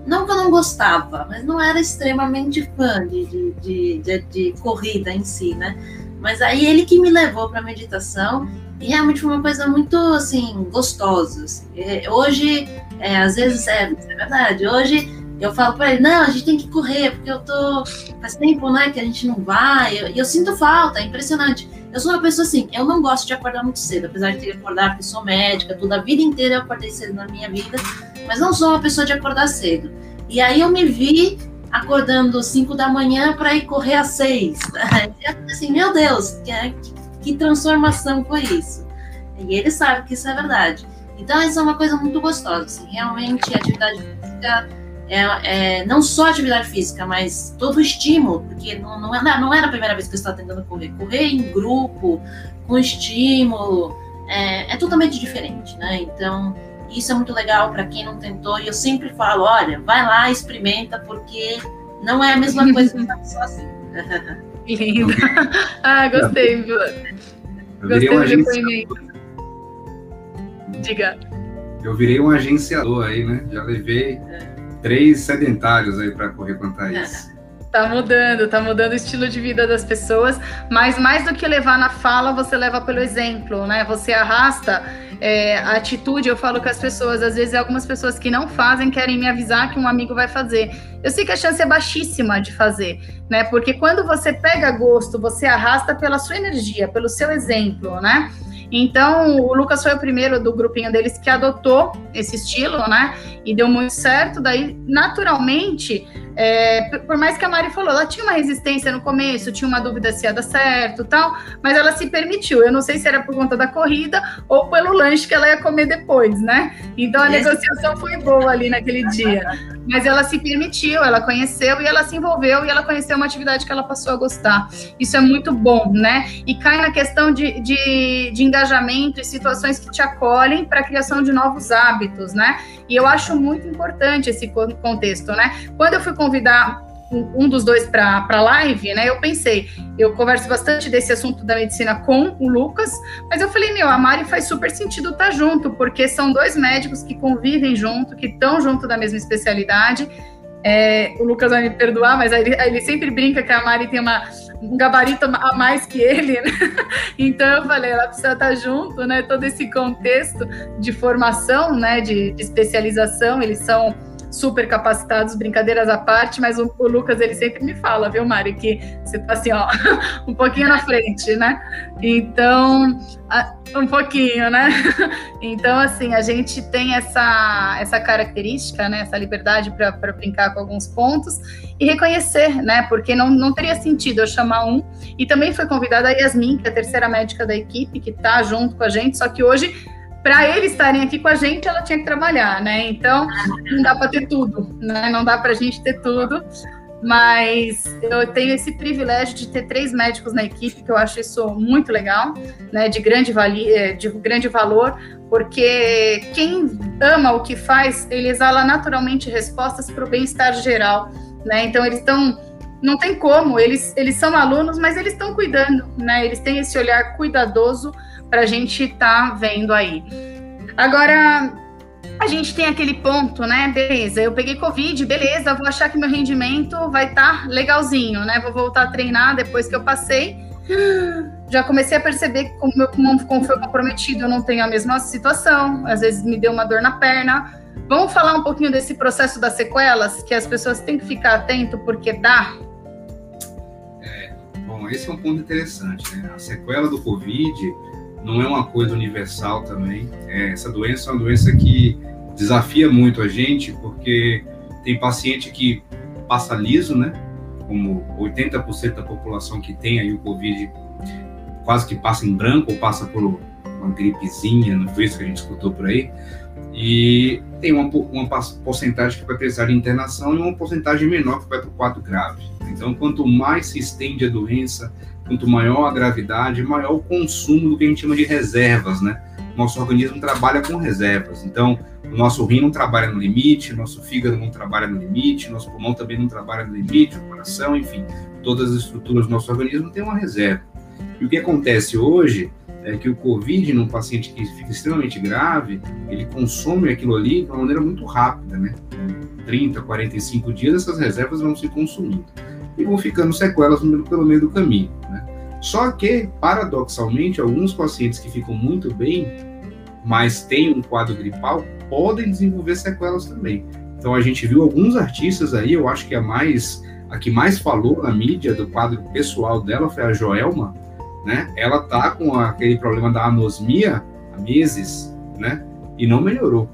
não que eu não gostava, mas não era extremamente fã de, de, de, de corrida em si, né? Mas aí ele que me levou para meditação e realmente foi uma coisa muito, assim, gostosa. Assim. Hoje, é, às vezes, é, é verdade, hoje eu falo para ele, não, a gente tem que correr, porque eu tô. Faz tempo, né, que a gente não vai. E eu, eu, sinto falta, é impressionante. Eu sou uma pessoa assim, eu não gosto de acordar muito cedo, apesar de ter que acordar, porque sou médica, toda a vida inteira eu acordei cedo na minha vida, mas não sou uma pessoa de acordar cedo. E aí eu me vi acordando 5 da manhã para ir correr às 6. Assim, meu Deus, que, que transformação foi isso? E ele sabe que isso é verdade. Então, isso é uma coisa muito gostosa. Assim, realmente, a atividade física é, é, não só atividade física, mas todo o estímulo, porque não, não, era, não era a primeira vez que eu estava tentando correr. Correr em grupo, com estímulo, é, é totalmente diferente, né? Então, isso é muito legal para quem não tentou. E eu sempre falo: olha, vai lá, experimenta, porque não é a mesma coisa que fazer sozinho. Lindo. ah, gostei, viu? Gostei do depoimento. Diga. Eu virei um agenciador aí, né? Já levei. É três sedentários aí para correr a isso. Tá mudando, tá mudando o estilo de vida das pessoas, mas mais do que levar na fala, você leva pelo exemplo, né? Você arrasta é, a atitude. Eu falo com as pessoas, às vezes algumas pessoas que não fazem querem me avisar que um amigo vai fazer. Eu sei que a chance é baixíssima de fazer, né? Porque quando você pega gosto, você arrasta pela sua energia, pelo seu exemplo, né? Então, o Lucas foi o primeiro do grupinho deles que adotou esse estilo, né? E deu muito certo. Daí, naturalmente, É, por mais que a Mari falou, ela tinha uma resistência no começo, tinha uma dúvida se ia dar certo tal, mas ela se permitiu. Eu não sei se era por conta da corrida ou pelo lanche que ela ia comer depois, né? Então a negociação foi boa ali naquele dia. Mas ela se permitiu, ela conheceu e ela se envolveu e ela conheceu uma atividade que ela passou a gostar. Isso é muito bom, né? E cai na questão de, de, de engajamento e situações que te acolhem para a criação de novos hábitos, né? E eu acho muito importante esse contexto, né? Quando eu fui convidar um dos dois para a live, né? Eu pensei, eu converso bastante desse assunto da medicina com o Lucas, mas eu falei, meu, a Mari faz super sentido estar tá junto, porque são dois médicos que convivem junto, que estão junto da mesma especialidade. É, o Lucas vai me perdoar, mas ele, ele sempre brinca que a Mari tem uma, um gabarito a mais que ele, né? Então eu falei, ela precisa estar junto, né? Todo esse contexto de formação, né? De, de especialização, eles são super capacitados, brincadeiras à parte, mas o, o, Lucas ele sempre me fala, viu, Mari, que você tá assim, ó, um pouquinho na frente, né? Então, um pouquinho, né? Então, assim, a gente tem essa, essa característica, né? Essa liberdade para brincar com alguns pontos e reconhecer, né? Porque não, não teria sentido eu chamar um. E também foi convidada a Yasmin, que é a terceira médica da equipe, que tá junto com a gente, só que hoje para eles estarem aqui com a gente, ela tinha que trabalhar, né? Então, não dá para ter tudo, né? Não dá para a gente ter tudo, mas eu tenho esse privilégio de ter três médicos na equipe, que eu acho isso muito legal, né? De grande, vali eh, de grande valor, porque quem ama o que faz, ele exala naturalmente respostas para o bem-estar geral, né? Então, eles estão não tem como, eles, eles são alunos, mas eles estão cuidando, né? Eles têm esse olhar cuidadoso para a gente estar tá vendo aí. Agora, a gente tem aquele ponto, né? Beleza, eu peguei Covid, beleza, vou achar que meu rendimento vai estar tá legalzinho, né? Vou voltar a treinar depois que eu passei. Já comecei a perceber que, como meu pulmão foi comprometido, eu não tenho a mesma situação. Às vezes me deu uma dor na perna. Vamos falar um pouquinho desse processo das sequelas, que as pessoas têm que ficar atento, porque dá. É, bom, esse é um ponto interessante, né? A sequela do Covid não é uma coisa universal também. É, essa doença é uma doença que desafia muito a gente, porque tem paciente que passa liso, né? Como 80% da população que tem aí o Covid quase que passa em branco ou passa por uma gripezinha, não foi isso que a gente escutou por aí. E tem uma, uma porcentagem que vai precisar de internação e uma porcentagem menor que vai para o quadro grave. Então, quanto mais se estende a doença, quanto maior a gravidade, maior o consumo do que a gente chama de reservas, né? Nosso organismo trabalha com reservas. Então, o nosso rim não trabalha no limite, nosso fígado não trabalha no limite, nosso pulmão também não trabalha no limite, o coração, enfim, todas as estruturas do nosso organismo têm uma reserva. E o que acontece hoje é que o COVID, num paciente que fica extremamente grave, ele consome aquilo ali de uma maneira muito rápida, né? 30, 45 dias, essas reservas vão se consumindo e vão ficando sequelas pelo meio do caminho. Né? Só que, paradoxalmente, alguns pacientes que ficam muito bem, mas têm um quadro gripal, podem desenvolver sequelas também. Então a gente viu alguns artistas aí, eu acho que a mais a que mais falou na mídia do quadro pessoal dela foi a Joelma, né? Ela tá com aquele problema da anosmia há meses, né? E não melhorou.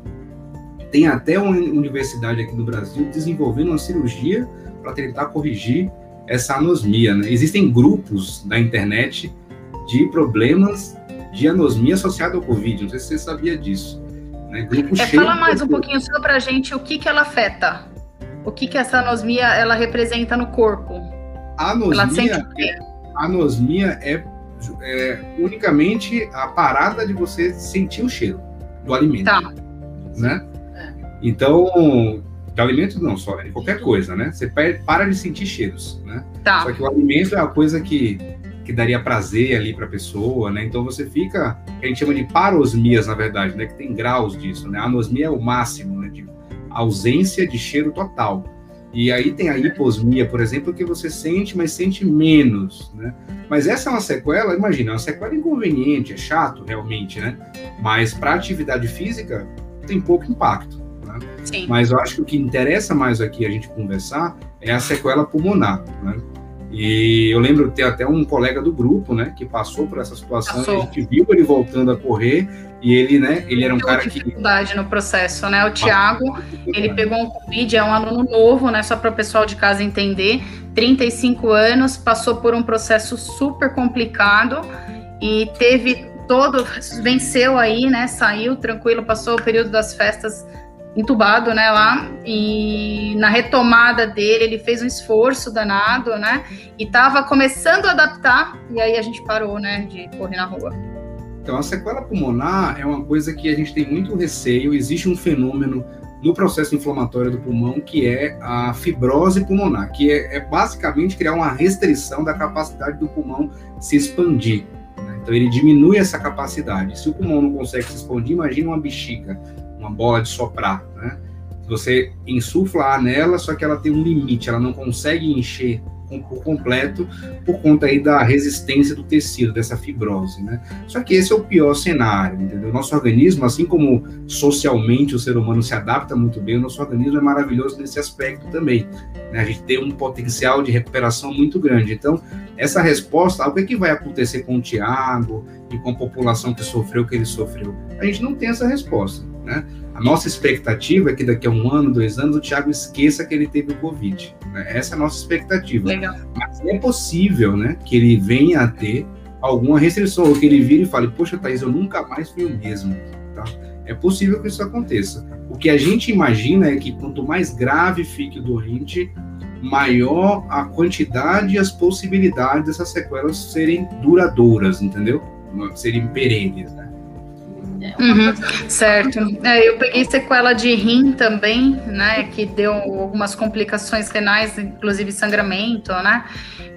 Tem até uma universidade aqui no Brasil desenvolvendo uma cirurgia para tentar corrigir essa anosmia. Né? Existem grupos da internet de problemas de anosmia associado ao Covid. Não sei se você sabia disso. Né? Grupo é, fala mais um pouquinho só para a gente o que, que ela afeta. O que, que essa anosmia ela representa no corpo? A anosmia, é, a anosmia é, é, unicamente a parada de você sentir o cheiro do alimento. Tá. Né? É. Então, de alimentos não, só de qualquer coisa, né? Você para de sentir cheiros, né? Tá. Só que o alimento é a coisa que, que daria prazer ali para a pessoa, né? Então você fica, a gente chama de parosmias, na verdade, né? Que tem graus disso, né? A anosmia é o máximo, né? De ausência de cheiro total. E aí tem a hiposmia, por exemplo, que você sente, mas sente menos, né? Mas essa é uma sequela, imagina, é uma sequela inconveniente, é chato realmente, né? Mas para atividade física tem pouco impacto. Sim. Mas eu acho que o que interessa mais aqui a gente conversar é a sequela pulmonar. Né? E eu lembro de ter até um colega do grupo, né, que passou por essa situação, passou. a gente viu ele voltando a correr e ele, né, ele era um cara que dificuldade no processo, né? O Thiago, ele pegou um Covid, é um aluno novo, né, só para o pessoal de casa entender, 35 anos, passou por um processo super complicado e teve todo venceu aí, né? Saiu tranquilo, passou o período das festas entubado, né, lá, e na retomada dele, ele fez um esforço danado, né, e tava começando a adaptar, e aí a gente parou, né, de correr na rua. Então, a sequela pulmonar é uma coisa que a gente tem muito receio, existe um fenômeno no processo inflamatório do pulmão que é a fibrose pulmonar, que é, é basicamente criar uma restrição da capacidade do pulmão se expandir. Né? Então, ele diminui essa capacidade. Se o pulmão não consegue se expandir, imagina uma bexiga uma bola de soprar, né? Você insufla ar nela, só que ela tem um limite, ela não consegue encher por completo por conta aí da resistência do tecido, dessa fibrose, né? Só que esse é o pior cenário, entendeu? Nosso organismo, assim como socialmente o ser humano se adapta muito bem, o nosso organismo é maravilhoso nesse aspecto também. Né? A gente tem um potencial de recuperação muito grande. Então, essa resposta, o que, é que vai acontecer com o Tiago e com a população que sofreu o que ele sofreu? A gente não tem essa resposta. Né? A nossa expectativa é que daqui a um ano, dois anos, o Thiago esqueça que ele teve o Covid. Né? Essa é a nossa expectativa. Legal. Mas é possível né, que ele venha a ter alguma restrição, ou que ele vire e fale, poxa, Thaís, eu nunca mais fui o mesmo. Tá? É possível que isso aconteça. O que a gente imagina é que quanto mais grave fique o doente, maior a quantidade e as possibilidades dessas sequelas serem duradouras, entendeu? Serem perenes, né? Uhum, certo. É, eu peguei sequela de rim também, né? Que deu algumas complicações renais, inclusive sangramento, né?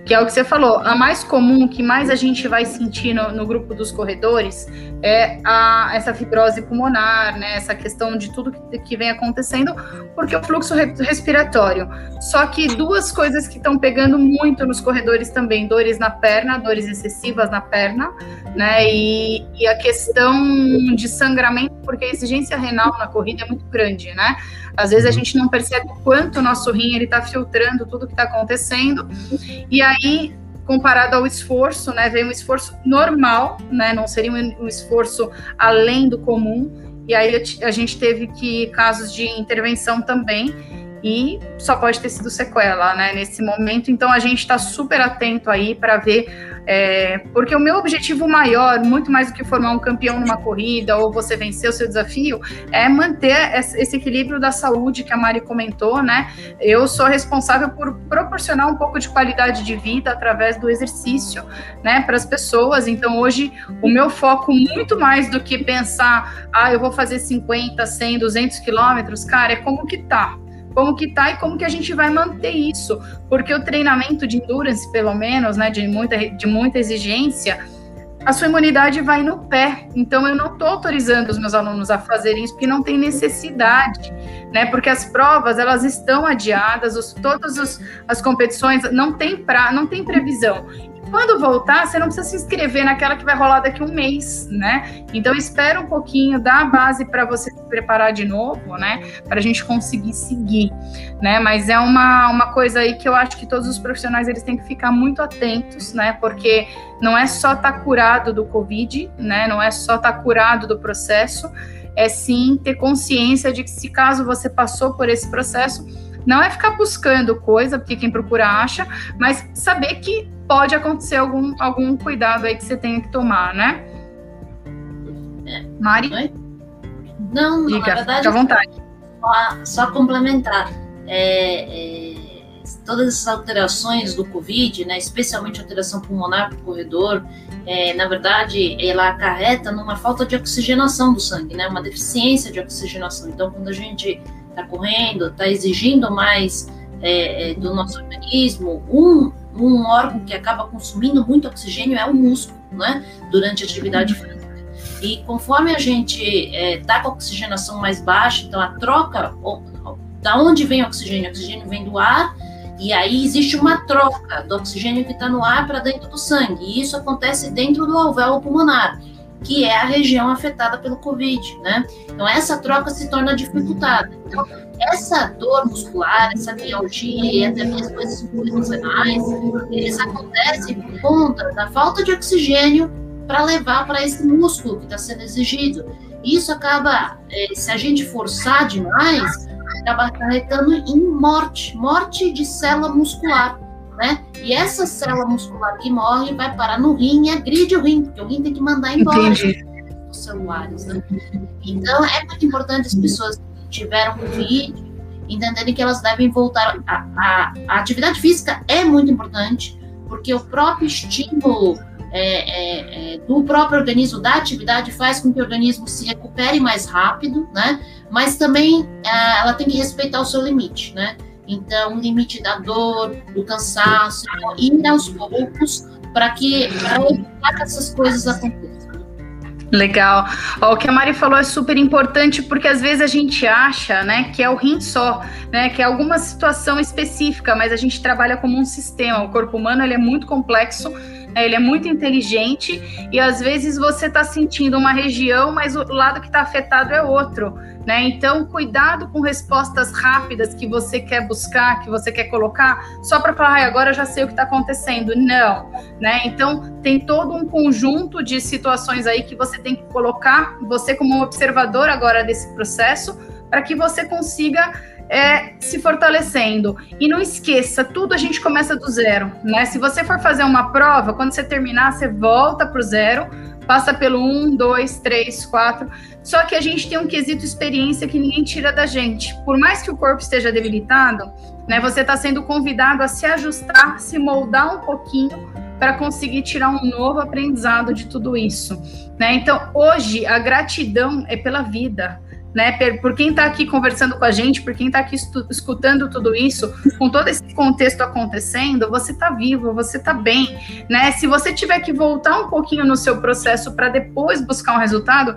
que é o que você falou, a mais comum, que mais a gente vai sentir no, no grupo dos corredores é a, essa fibrose pulmonar, né, essa questão de tudo que, que vem acontecendo, porque o fluxo respiratório. Só que duas coisas que estão pegando muito nos corredores também, dores na perna, dores excessivas na perna, né, e, e a questão de sangramento, porque a exigência renal na corrida é muito grande, né, às vezes a gente não percebe o quanto o nosso rim ele está filtrando tudo que está acontecendo. E aí, comparado ao esforço, né, vem um esforço normal, né, não seria um esforço além do comum. E aí a gente teve que casos de intervenção também e só pode ter sido sequela, né, nesse momento. Então a gente está super atento aí para ver é, porque o meu objetivo maior, muito mais do que formar um campeão numa corrida ou você vencer o seu desafio, é manter esse equilíbrio da saúde que a Mari comentou, né? Eu sou responsável por proporcionar um pouco de qualidade de vida através do exercício, né, para as pessoas. Então hoje o meu foco muito mais do que pensar, ah, eu vou fazer 50, 100, 200 quilômetros, cara, é como que tá como que tá e como que a gente vai manter isso, porque o treinamento de endurance, pelo menos, né, de muita, de muita exigência, a sua imunidade vai no pé. Então eu não estou autorizando os meus alunos a fazerem isso porque não tem necessidade, né? Porque as provas elas estão adiadas, os, todas os, as competições não tem pra, não tem previsão. Quando voltar, você não precisa se inscrever naquela que vai rolar daqui a um mês, né? Então espera um pouquinho, dá a base para você se preparar de novo, né? Para a gente conseguir seguir, né? Mas é uma, uma coisa aí que eu acho que todos os profissionais eles têm que ficar muito atentos, né? Porque não é só estar tá curado do Covid, né? Não é só estar tá curado do processo, é sim ter consciência de que se caso você passou por esse processo, não é ficar buscando coisa, porque quem procura acha, mas saber que pode acontecer algum, algum cuidado aí que você tenha que tomar, né? É. Mari? Oi? Não, Diga, na verdade. Fica à vontade. Só, só complementar. É, é, todas essas alterações do Covid, né, especialmente a alteração pulmonar para o corredor, é, na verdade, ela acarreta numa falta de oxigenação do sangue, né, uma deficiência de oxigenação. Então, quando a gente está correndo, está exigindo mais é, é, do nosso organismo, um, um órgão que acaba consumindo muito oxigênio é o músculo, né? Durante a atividade uhum. física. E conforme a gente está é, com a oxigenação mais baixa, então a troca, da onde vem o oxigênio? O oxigênio vem do ar, e aí existe uma troca do oxigênio que está no ar para dentro do sangue, e isso acontece dentro do alvéolo pulmonar. Que é a região afetada pelo Covid, né? Então, essa troca se torna dificultada. Então, essa dor muscular, essa mialgia e até mesmo esses problemas renais, eles acontecem por conta da falta de oxigênio para levar para esse músculo que está sendo exigido. Isso acaba, é, se a gente forçar demais, acaba acarretando em morte, morte de célula muscular, né? E essa célula muscular que morre vai parar no rim e agride o rim, porque o rim tem que mandar embora Entendi. os celulares, né? Então, é muito importante as pessoas que tiveram Covid entenderem que elas devem voltar. A, a, a atividade física é muito importante, porque o próprio estímulo é, é, é, do próprio organismo, da atividade, faz com que o organismo se recupere mais rápido, né? Mas também é, ela tem que respeitar o seu limite, né? Então, o limite da dor, do cansaço, ir aos poucos para que evitar que essas coisas aconteçam. Legal. Ó, o que a Mari falou é super importante porque às vezes a gente acha, né, que é o rim só, né, que é alguma situação específica, mas a gente trabalha como um sistema. O corpo humano ele é muito complexo? Ele é muito inteligente e às vezes você está sentindo uma região, mas o lado que está afetado é outro. Né? Então, cuidado com respostas rápidas que você quer buscar, que você quer colocar, só para falar, ah, agora eu já sei o que está acontecendo. Não, né? Então, tem todo um conjunto de situações aí que você tem que colocar, você como um observador agora desse processo, para que você consiga é, se fortalecendo. E não esqueça, tudo a gente começa do zero, né? Se você for fazer uma prova, quando você terminar, você volta para o zero, passa pelo um, dois, três, quatro. Só que a gente tem um quesito experiência que ninguém tira da gente. Por mais que o corpo esteja debilitado, né? Você está sendo convidado a se ajustar, se moldar um pouquinho para conseguir tirar um novo aprendizado de tudo isso, né? Então, hoje a gratidão é pela vida né? Por quem está aqui conversando com a gente, por quem está aqui escutando tudo isso, com todo esse contexto acontecendo, você está vivo, você está bem, né? Se você tiver que voltar um pouquinho no seu processo para depois buscar um resultado,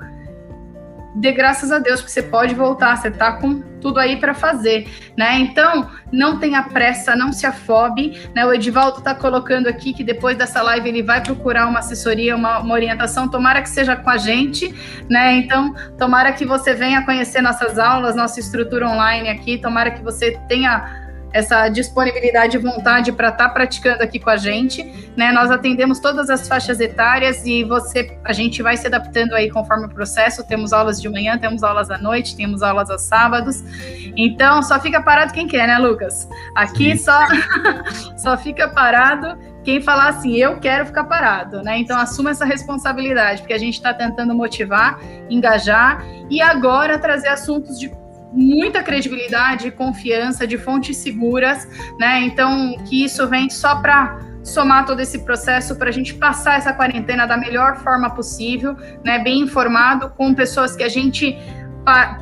dê graças a Deus, porque você pode voltar, você está com tudo aí para fazer, né? Então, não tenha pressa, não se afobe, né? O Edivaldo está colocando aqui que depois dessa live ele vai procurar uma assessoria, uma, uma, orientação, tomara que seja com a gente, né? Então, tomara que você venha conhecer nossas aulas, nossa estrutura online aqui, tomara que você tenha essa disponibilidade e vontade para estar tá praticando aqui com a gente, né? Nós atendemos todas as faixas etárias e você, a gente vai se adaptando aí conforme o processo. Temos aulas de manhã, temos aulas à noite, temos aulas aos sábados. Então, só fica parado quem quer, né, Lucas? Aqui só só fica parado quem falar assim, eu quero ficar parado, né? Então assuma essa responsabilidade, porque a gente está tentando motivar, engajar e agora trazer assuntos de muita credibilidade e confiança de fontes seguras, né? Então, que isso vem só para somar todo esse processo para a gente passar essa quarentena da melhor forma possível, né? Bem informado, com pessoas que a gente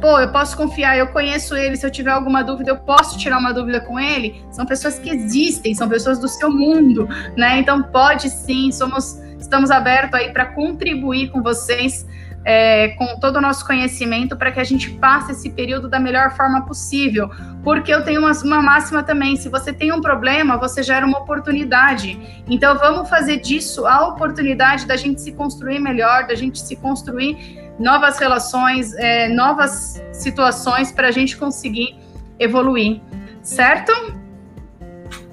pô, eu posso confiar, eu conheço ele, se eu tiver alguma dúvida, eu posso tirar uma dúvida com ele. São pessoas que existem, são pessoas do seu mundo, né? Então pode sim, somos estamos abertos aí para contribuir com vocês é, com todo o nosso conhecimento para que a gente passe esse período da melhor forma possível. Porque eu tenho uma, uma, máxima também: se você tem um problema, você gera uma oportunidade. Então vamos fazer disso a oportunidade da gente se construir melhor, da gente se construir novas relações, é, novas situações para a gente conseguir evoluir, certo?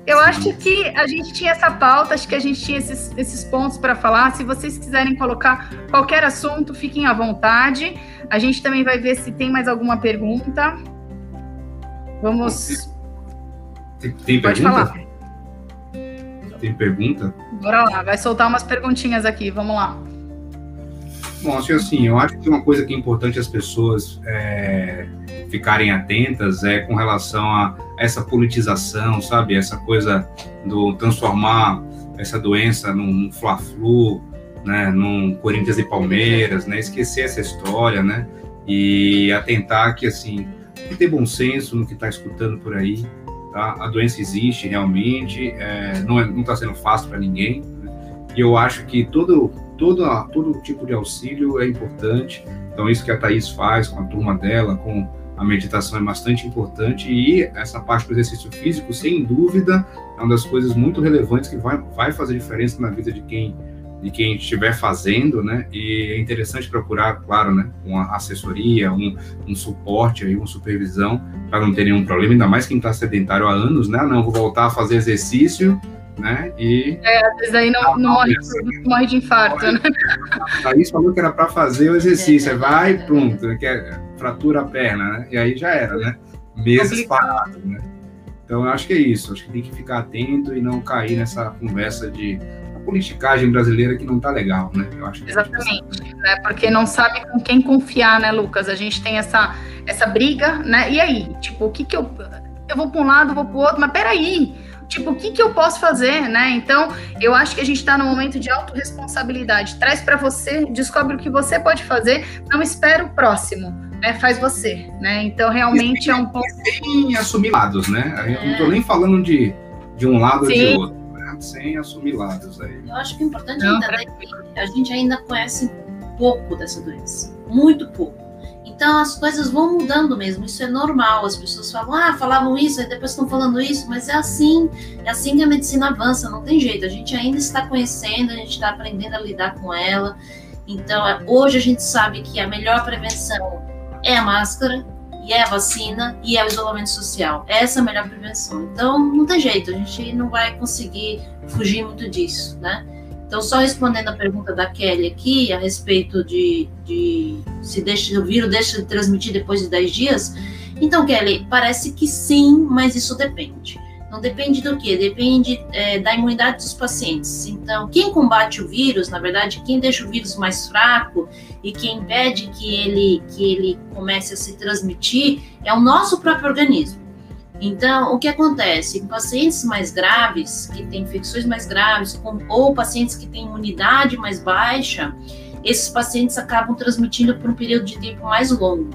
Eu acho que a gente tinha essa pauta, acho que a gente tinha esses, esses pontos para falar. Se vocês quiserem colocar qualquer assunto, fiquem à vontade. A gente também vai ver se tem mais alguma pergunta. Vamos. Tem, tem Pode pergunta? falar. Tem pergunta? Bora lá, vai soltar umas perguntinhas aqui, vamos lá. Bom, assim, assim, eu acho que uma coisa que é importante as pessoas é, ficarem atentas é com relação a essa politização, sabe? Essa coisa do transformar essa doença num Fla-Flu, né? Num Corinthians e Palmeiras, né? Esquecer essa história, né? E atentar que, assim, ter bom senso no que está escutando por aí, tá? A doença existe realmente, é, não está é, sendo fácil para ninguém, né? E eu acho que todo todo, todo tipo de auxílio é importante. Então, isso que a Thaís faz com a turma dela, com a meditação é bastante importante e essa parte do exercício físico, sem dúvida, é uma das coisas muito relevantes que vai, vai fazer diferença na vida de quem de quem estiver fazendo, né? E é interessante procurar, claro, né? Uma assessoria, um, um suporte aí, uma supervisão para não ter nenhum problema, ainda mais quem está sedentário há anos, né? Não, vou voltar a fazer exercício, né? E é, às vezes aí não, não, morre, não morre, de infarto, morre. né? Aí falou que era para fazer o exercício, é. vai pronto, que é, fratura a perna, né? E aí já era, né? Meses parados, né? Então eu acho que é isso, acho que tem que ficar atento e não cair nessa conversa de politicagem brasileira que não tá legal, né? Eu acho Exatamente, né? Porque não sabe com quem confiar, né, Lucas? A gente tem essa, essa briga, né? E aí, tipo, o que que eu eu vou para um lado, vou para o outro, mas peraí, tipo, o que que eu posso fazer, né? Então, eu acho que a gente está no momento de autorresponsabilidade. Traz para você, descobre o que você pode fazer, não espera o próximo. Né, faz você, né? Então realmente é um ponto. Sem assumir lados, né? Eu não estou nem falando de, de um lado Sim. ou de outro sem assumir lados aí. Eu acho que o importante Não, ainda é que a gente ainda conhece pouco dessa doença, muito pouco. Então as coisas vão mudando mesmo, isso é normal. As pessoas falam, ah, falavam isso, e depois estão falando isso, mas é assim, é assim que a medicina avança, não tem jeito. A gente ainda está conhecendo, a gente está aprendendo a lidar com ela. Então, é, hoje a gente sabe que a melhor prevenção é a máscara, e é a vacina e é o isolamento social. Essa é a melhor prevenção. Então, não tem jeito, a gente não vai conseguir fugir muito disso, né? Então, só respondendo a pergunta da Kelly aqui, a respeito de, de se deixa, o vírus deixa de transmitir depois de 10 dias. Então, Kelly, parece que sim, mas isso depende. Não depende do que? Depende é, da imunidade dos pacientes. Então, quem combate o vírus, na verdade, quem deixa o vírus mais fraco e que impede que ele, que ele comece a se transmitir é o nosso próprio organismo. Então, o que acontece? Em pacientes mais graves, que têm infecções mais graves, ou pacientes que têm imunidade mais baixa, esses pacientes acabam transmitindo por um período de tempo mais longo.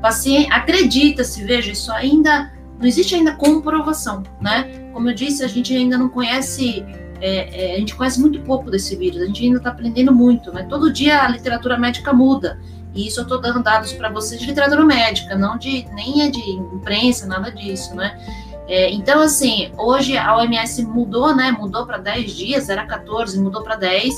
Paciente, acredita-se, veja, isso ainda não existe ainda comprovação, né? Como eu disse, a gente ainda não conhece, é, é, a gente conhece muito pouco desse vírus, a gente ainda está aprendendo muito, né? Todo dia a literatura médica muda. E isso eu estou dando dados para vocês de literatura médica, não de nem é de imprensa, nada disso, né? É, então, assim, hoje a OMS mudou, né? Mudou para 10 dias, era 14, mudou para 10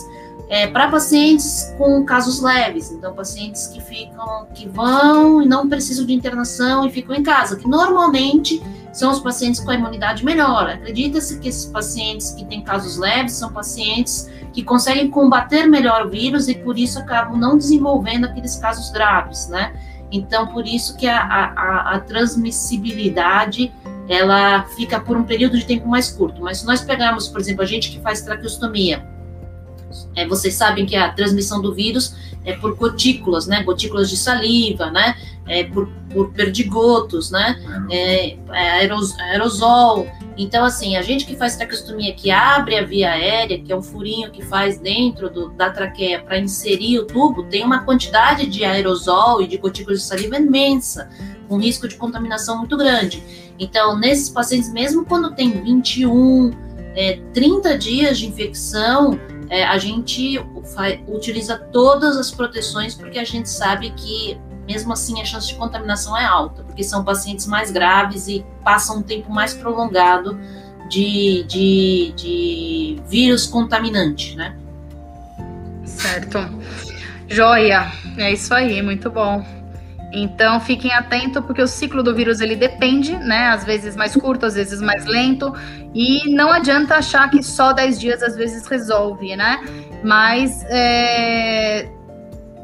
é, para pacientes com casos leves, então pacientes que ficam, que vão e não precisam de internação e ficam em casa, que normalmente são os pacientes com a imunidade melhor. Acredita-se que esses pacientes que têm casos leves são pacientes que conseguem combater melhor o vírus e por isso acabam não desenvolvendo aqueles casos graves, né? Então, por isso que a, a, a transmissibilidade ela fica por um período de tempo mais curto. Mas se nós pegarmos, por exemplo, a gente que faz traqueostomia, é, vocês sabem que a transmissão do vírus é por gotículas, né? Gotículas de saliva, né? É por, por perdigotos, né? É, é aerosol. Então, assim, a gente que faz traqueostomia, que abre a via aérea, que é um furinho que faz dentro do, da traqueia para inserir o tubo, tem uma quantidade de aerosol e de gotículas de saliva imensa, com risco de contaminação muito grande. Então, nesses pacientes, mesmo quando tem 21, é, 30 dias de infecção, é, a gente utiliza todas as proteções porque a gente sabe que, mesmo assim, a chance de contaminação é alta, porque são pacientes mais graves e passam um tempo mais prolongado de, de, de vírus contaminante, né? Certo. Joia, é isso aí, muito bom. Então fiquem atentos porque o ciclo do vírus ele depende, né? Às vezes mais curto, às vezes mais lento, e não adianta achar que só 10 dias às vezes resolve, né? Mas é...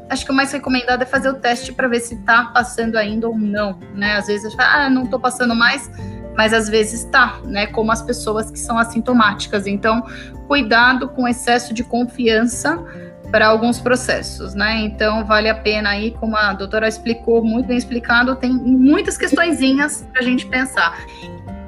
acho que o mais recomendado é fazer o teste para ver se tá passando ainda ou não, né? Às vezes ah, não tô passando mais, mas às vezes tá, né? Como as pessoas que são assintomáticas. Então, cuidado com excesso de confiança para alguns processos, né? Então vale a pena aí, como a doutora explicou, muito bem explicado, tem muitas questõezinhas para a gente pensar.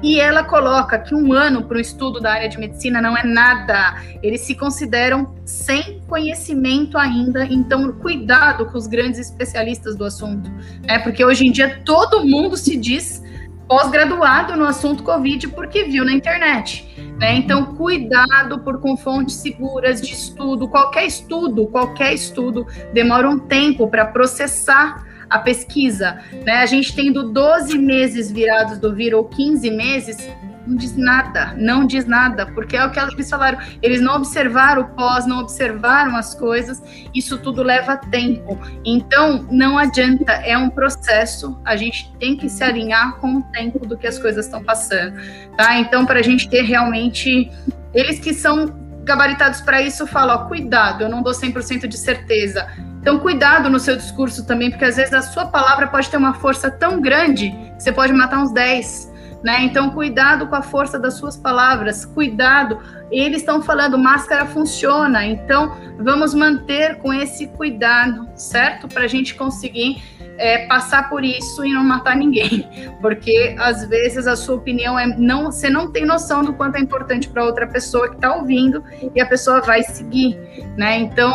E ela coloca que um ano para o estudo da área de medicina não é nada. Eles se consideram sem conhecimento ainda, então cuidado com os grandes especialistas do assunto, né? Porque hoje em dia todo mundo se diz pós-graduado no assunto Covid porque viu na internet. Né? Então, cuidado por com fontes seguras de estudo. Qualquer estudo, qualquer estudo demora um tempo para processar a pesquisa. Né? A gente tendo 12 meses virados do vírus ou 15 meses, Não diz nada, não diz nada, porque é o que eles falaram. Eles não observaram o pós, não observaram as coisas, isso tudo leva tempo. Então, não adianta, é um processo, a gente tem que se alinhar com o tempo do que as coisas estão passando, tá? Então, para a gente ter realmente. Eles que são gabaritados para isso falam: ó, cuidado, eu não dou 100% de certeza. Então, cuidado no seu discurso também, porque às vezes a sua palavra pode ter uma força tão grande que você pode matar uns 10. Né? Então, cuidado com a força das suas palavras, cuidado. Eles estão falando, máscara funciona, então vamos manter com esse cuidado, certo? Para a gente conseguir é, passar por isso e não matar ninguém, porque às vezes a sua opinião é não, você não tem noção do quanto é importante para outra pessoa que está ouvindo e a pessoa vai seguir, né? Então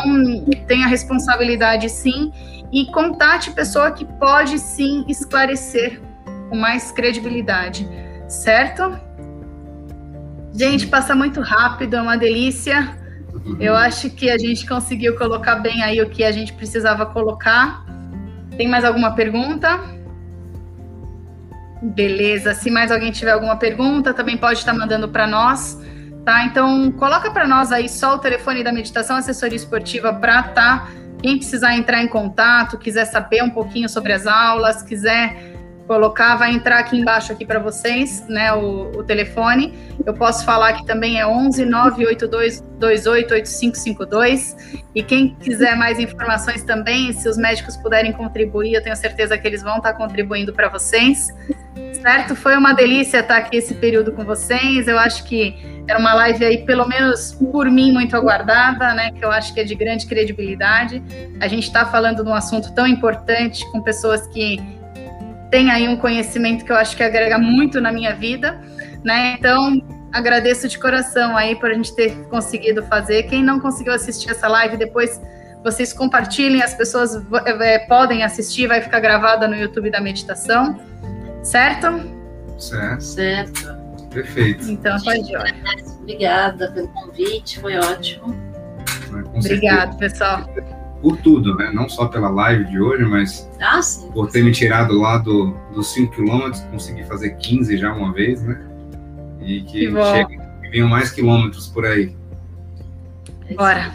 tenha responsabilidade sim e contate pessoa que pode sim esclarecer com mais credibilidade, certo? Gente, passa muito rápido, é uma delícia. Eu acho que a gente conseguiu colocar bem aí o que a gente precisava colocar. Tem mais alguma pergunta? Beleza. Se mais alguém tiver alguma pergunta, também pode estar mandando para nós, tá? Então, coloca para nós aí só o telefone da meditação assessoria esportiva para tá quem precisar entrar em contato, quiser saber um pouquinho sobre as aulas, quiser colocar, vai entrar aqui embaixo aqui para vocês, né, o, o, telefone. Eu posso falar que também é 11 982 288552. E quem quiser mais informações também, se os médicos puderem contribuir, eu tenho certeza que eles vão estar contribuindo para vocês. Certo? Foi uma delícia estar aqui esse período com vocês. Eu acho que era uma live aí, pelo menos por mim, muito aguardada, né? Que eu acho que é de grande credibilidade. A gente está falando de um assunto tão importante com pessoas que tem aí um conhecimento que eu acho que agrega muito na minha vida, né? Então, agradeço de coração aí por a gente ter conseguido fazer. Quem não conseguiu assistir essa live, depois vocês compartilhem, as pessoas é, podem assistir, vai ficar gravada no YouTube da meditação, certo? Certo. Certo. Perfeito. Então, pode ir. Obrigada pelo convite, foi ótimo. Obrigado, pessoal por tudo, né? Não só pela live de hoje, mas ah, sim, por ter me tirado lá do, dos 5 quilômetros, consegui fazer 15 já uma vez, né? E que, que chegue, venham mais quilômetros por aí. Bora.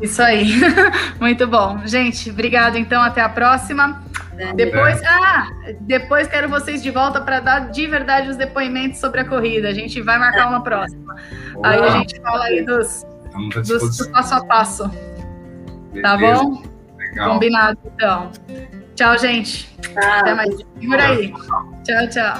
Isso aí. Muito bom. Gente, obrigado então, até a próxima. É. Depois, ah, depois quero vocês de volta para dar de verdade os depoimentos sobre a corrida. A gente vai marcar uma próxima. Aí a gente fala aí dos, dos, do passo a passo. Tá bom? Legal. Combinado, então. Tchau, gente. Ah, Até mais. Segura aí. Tchau, tchau.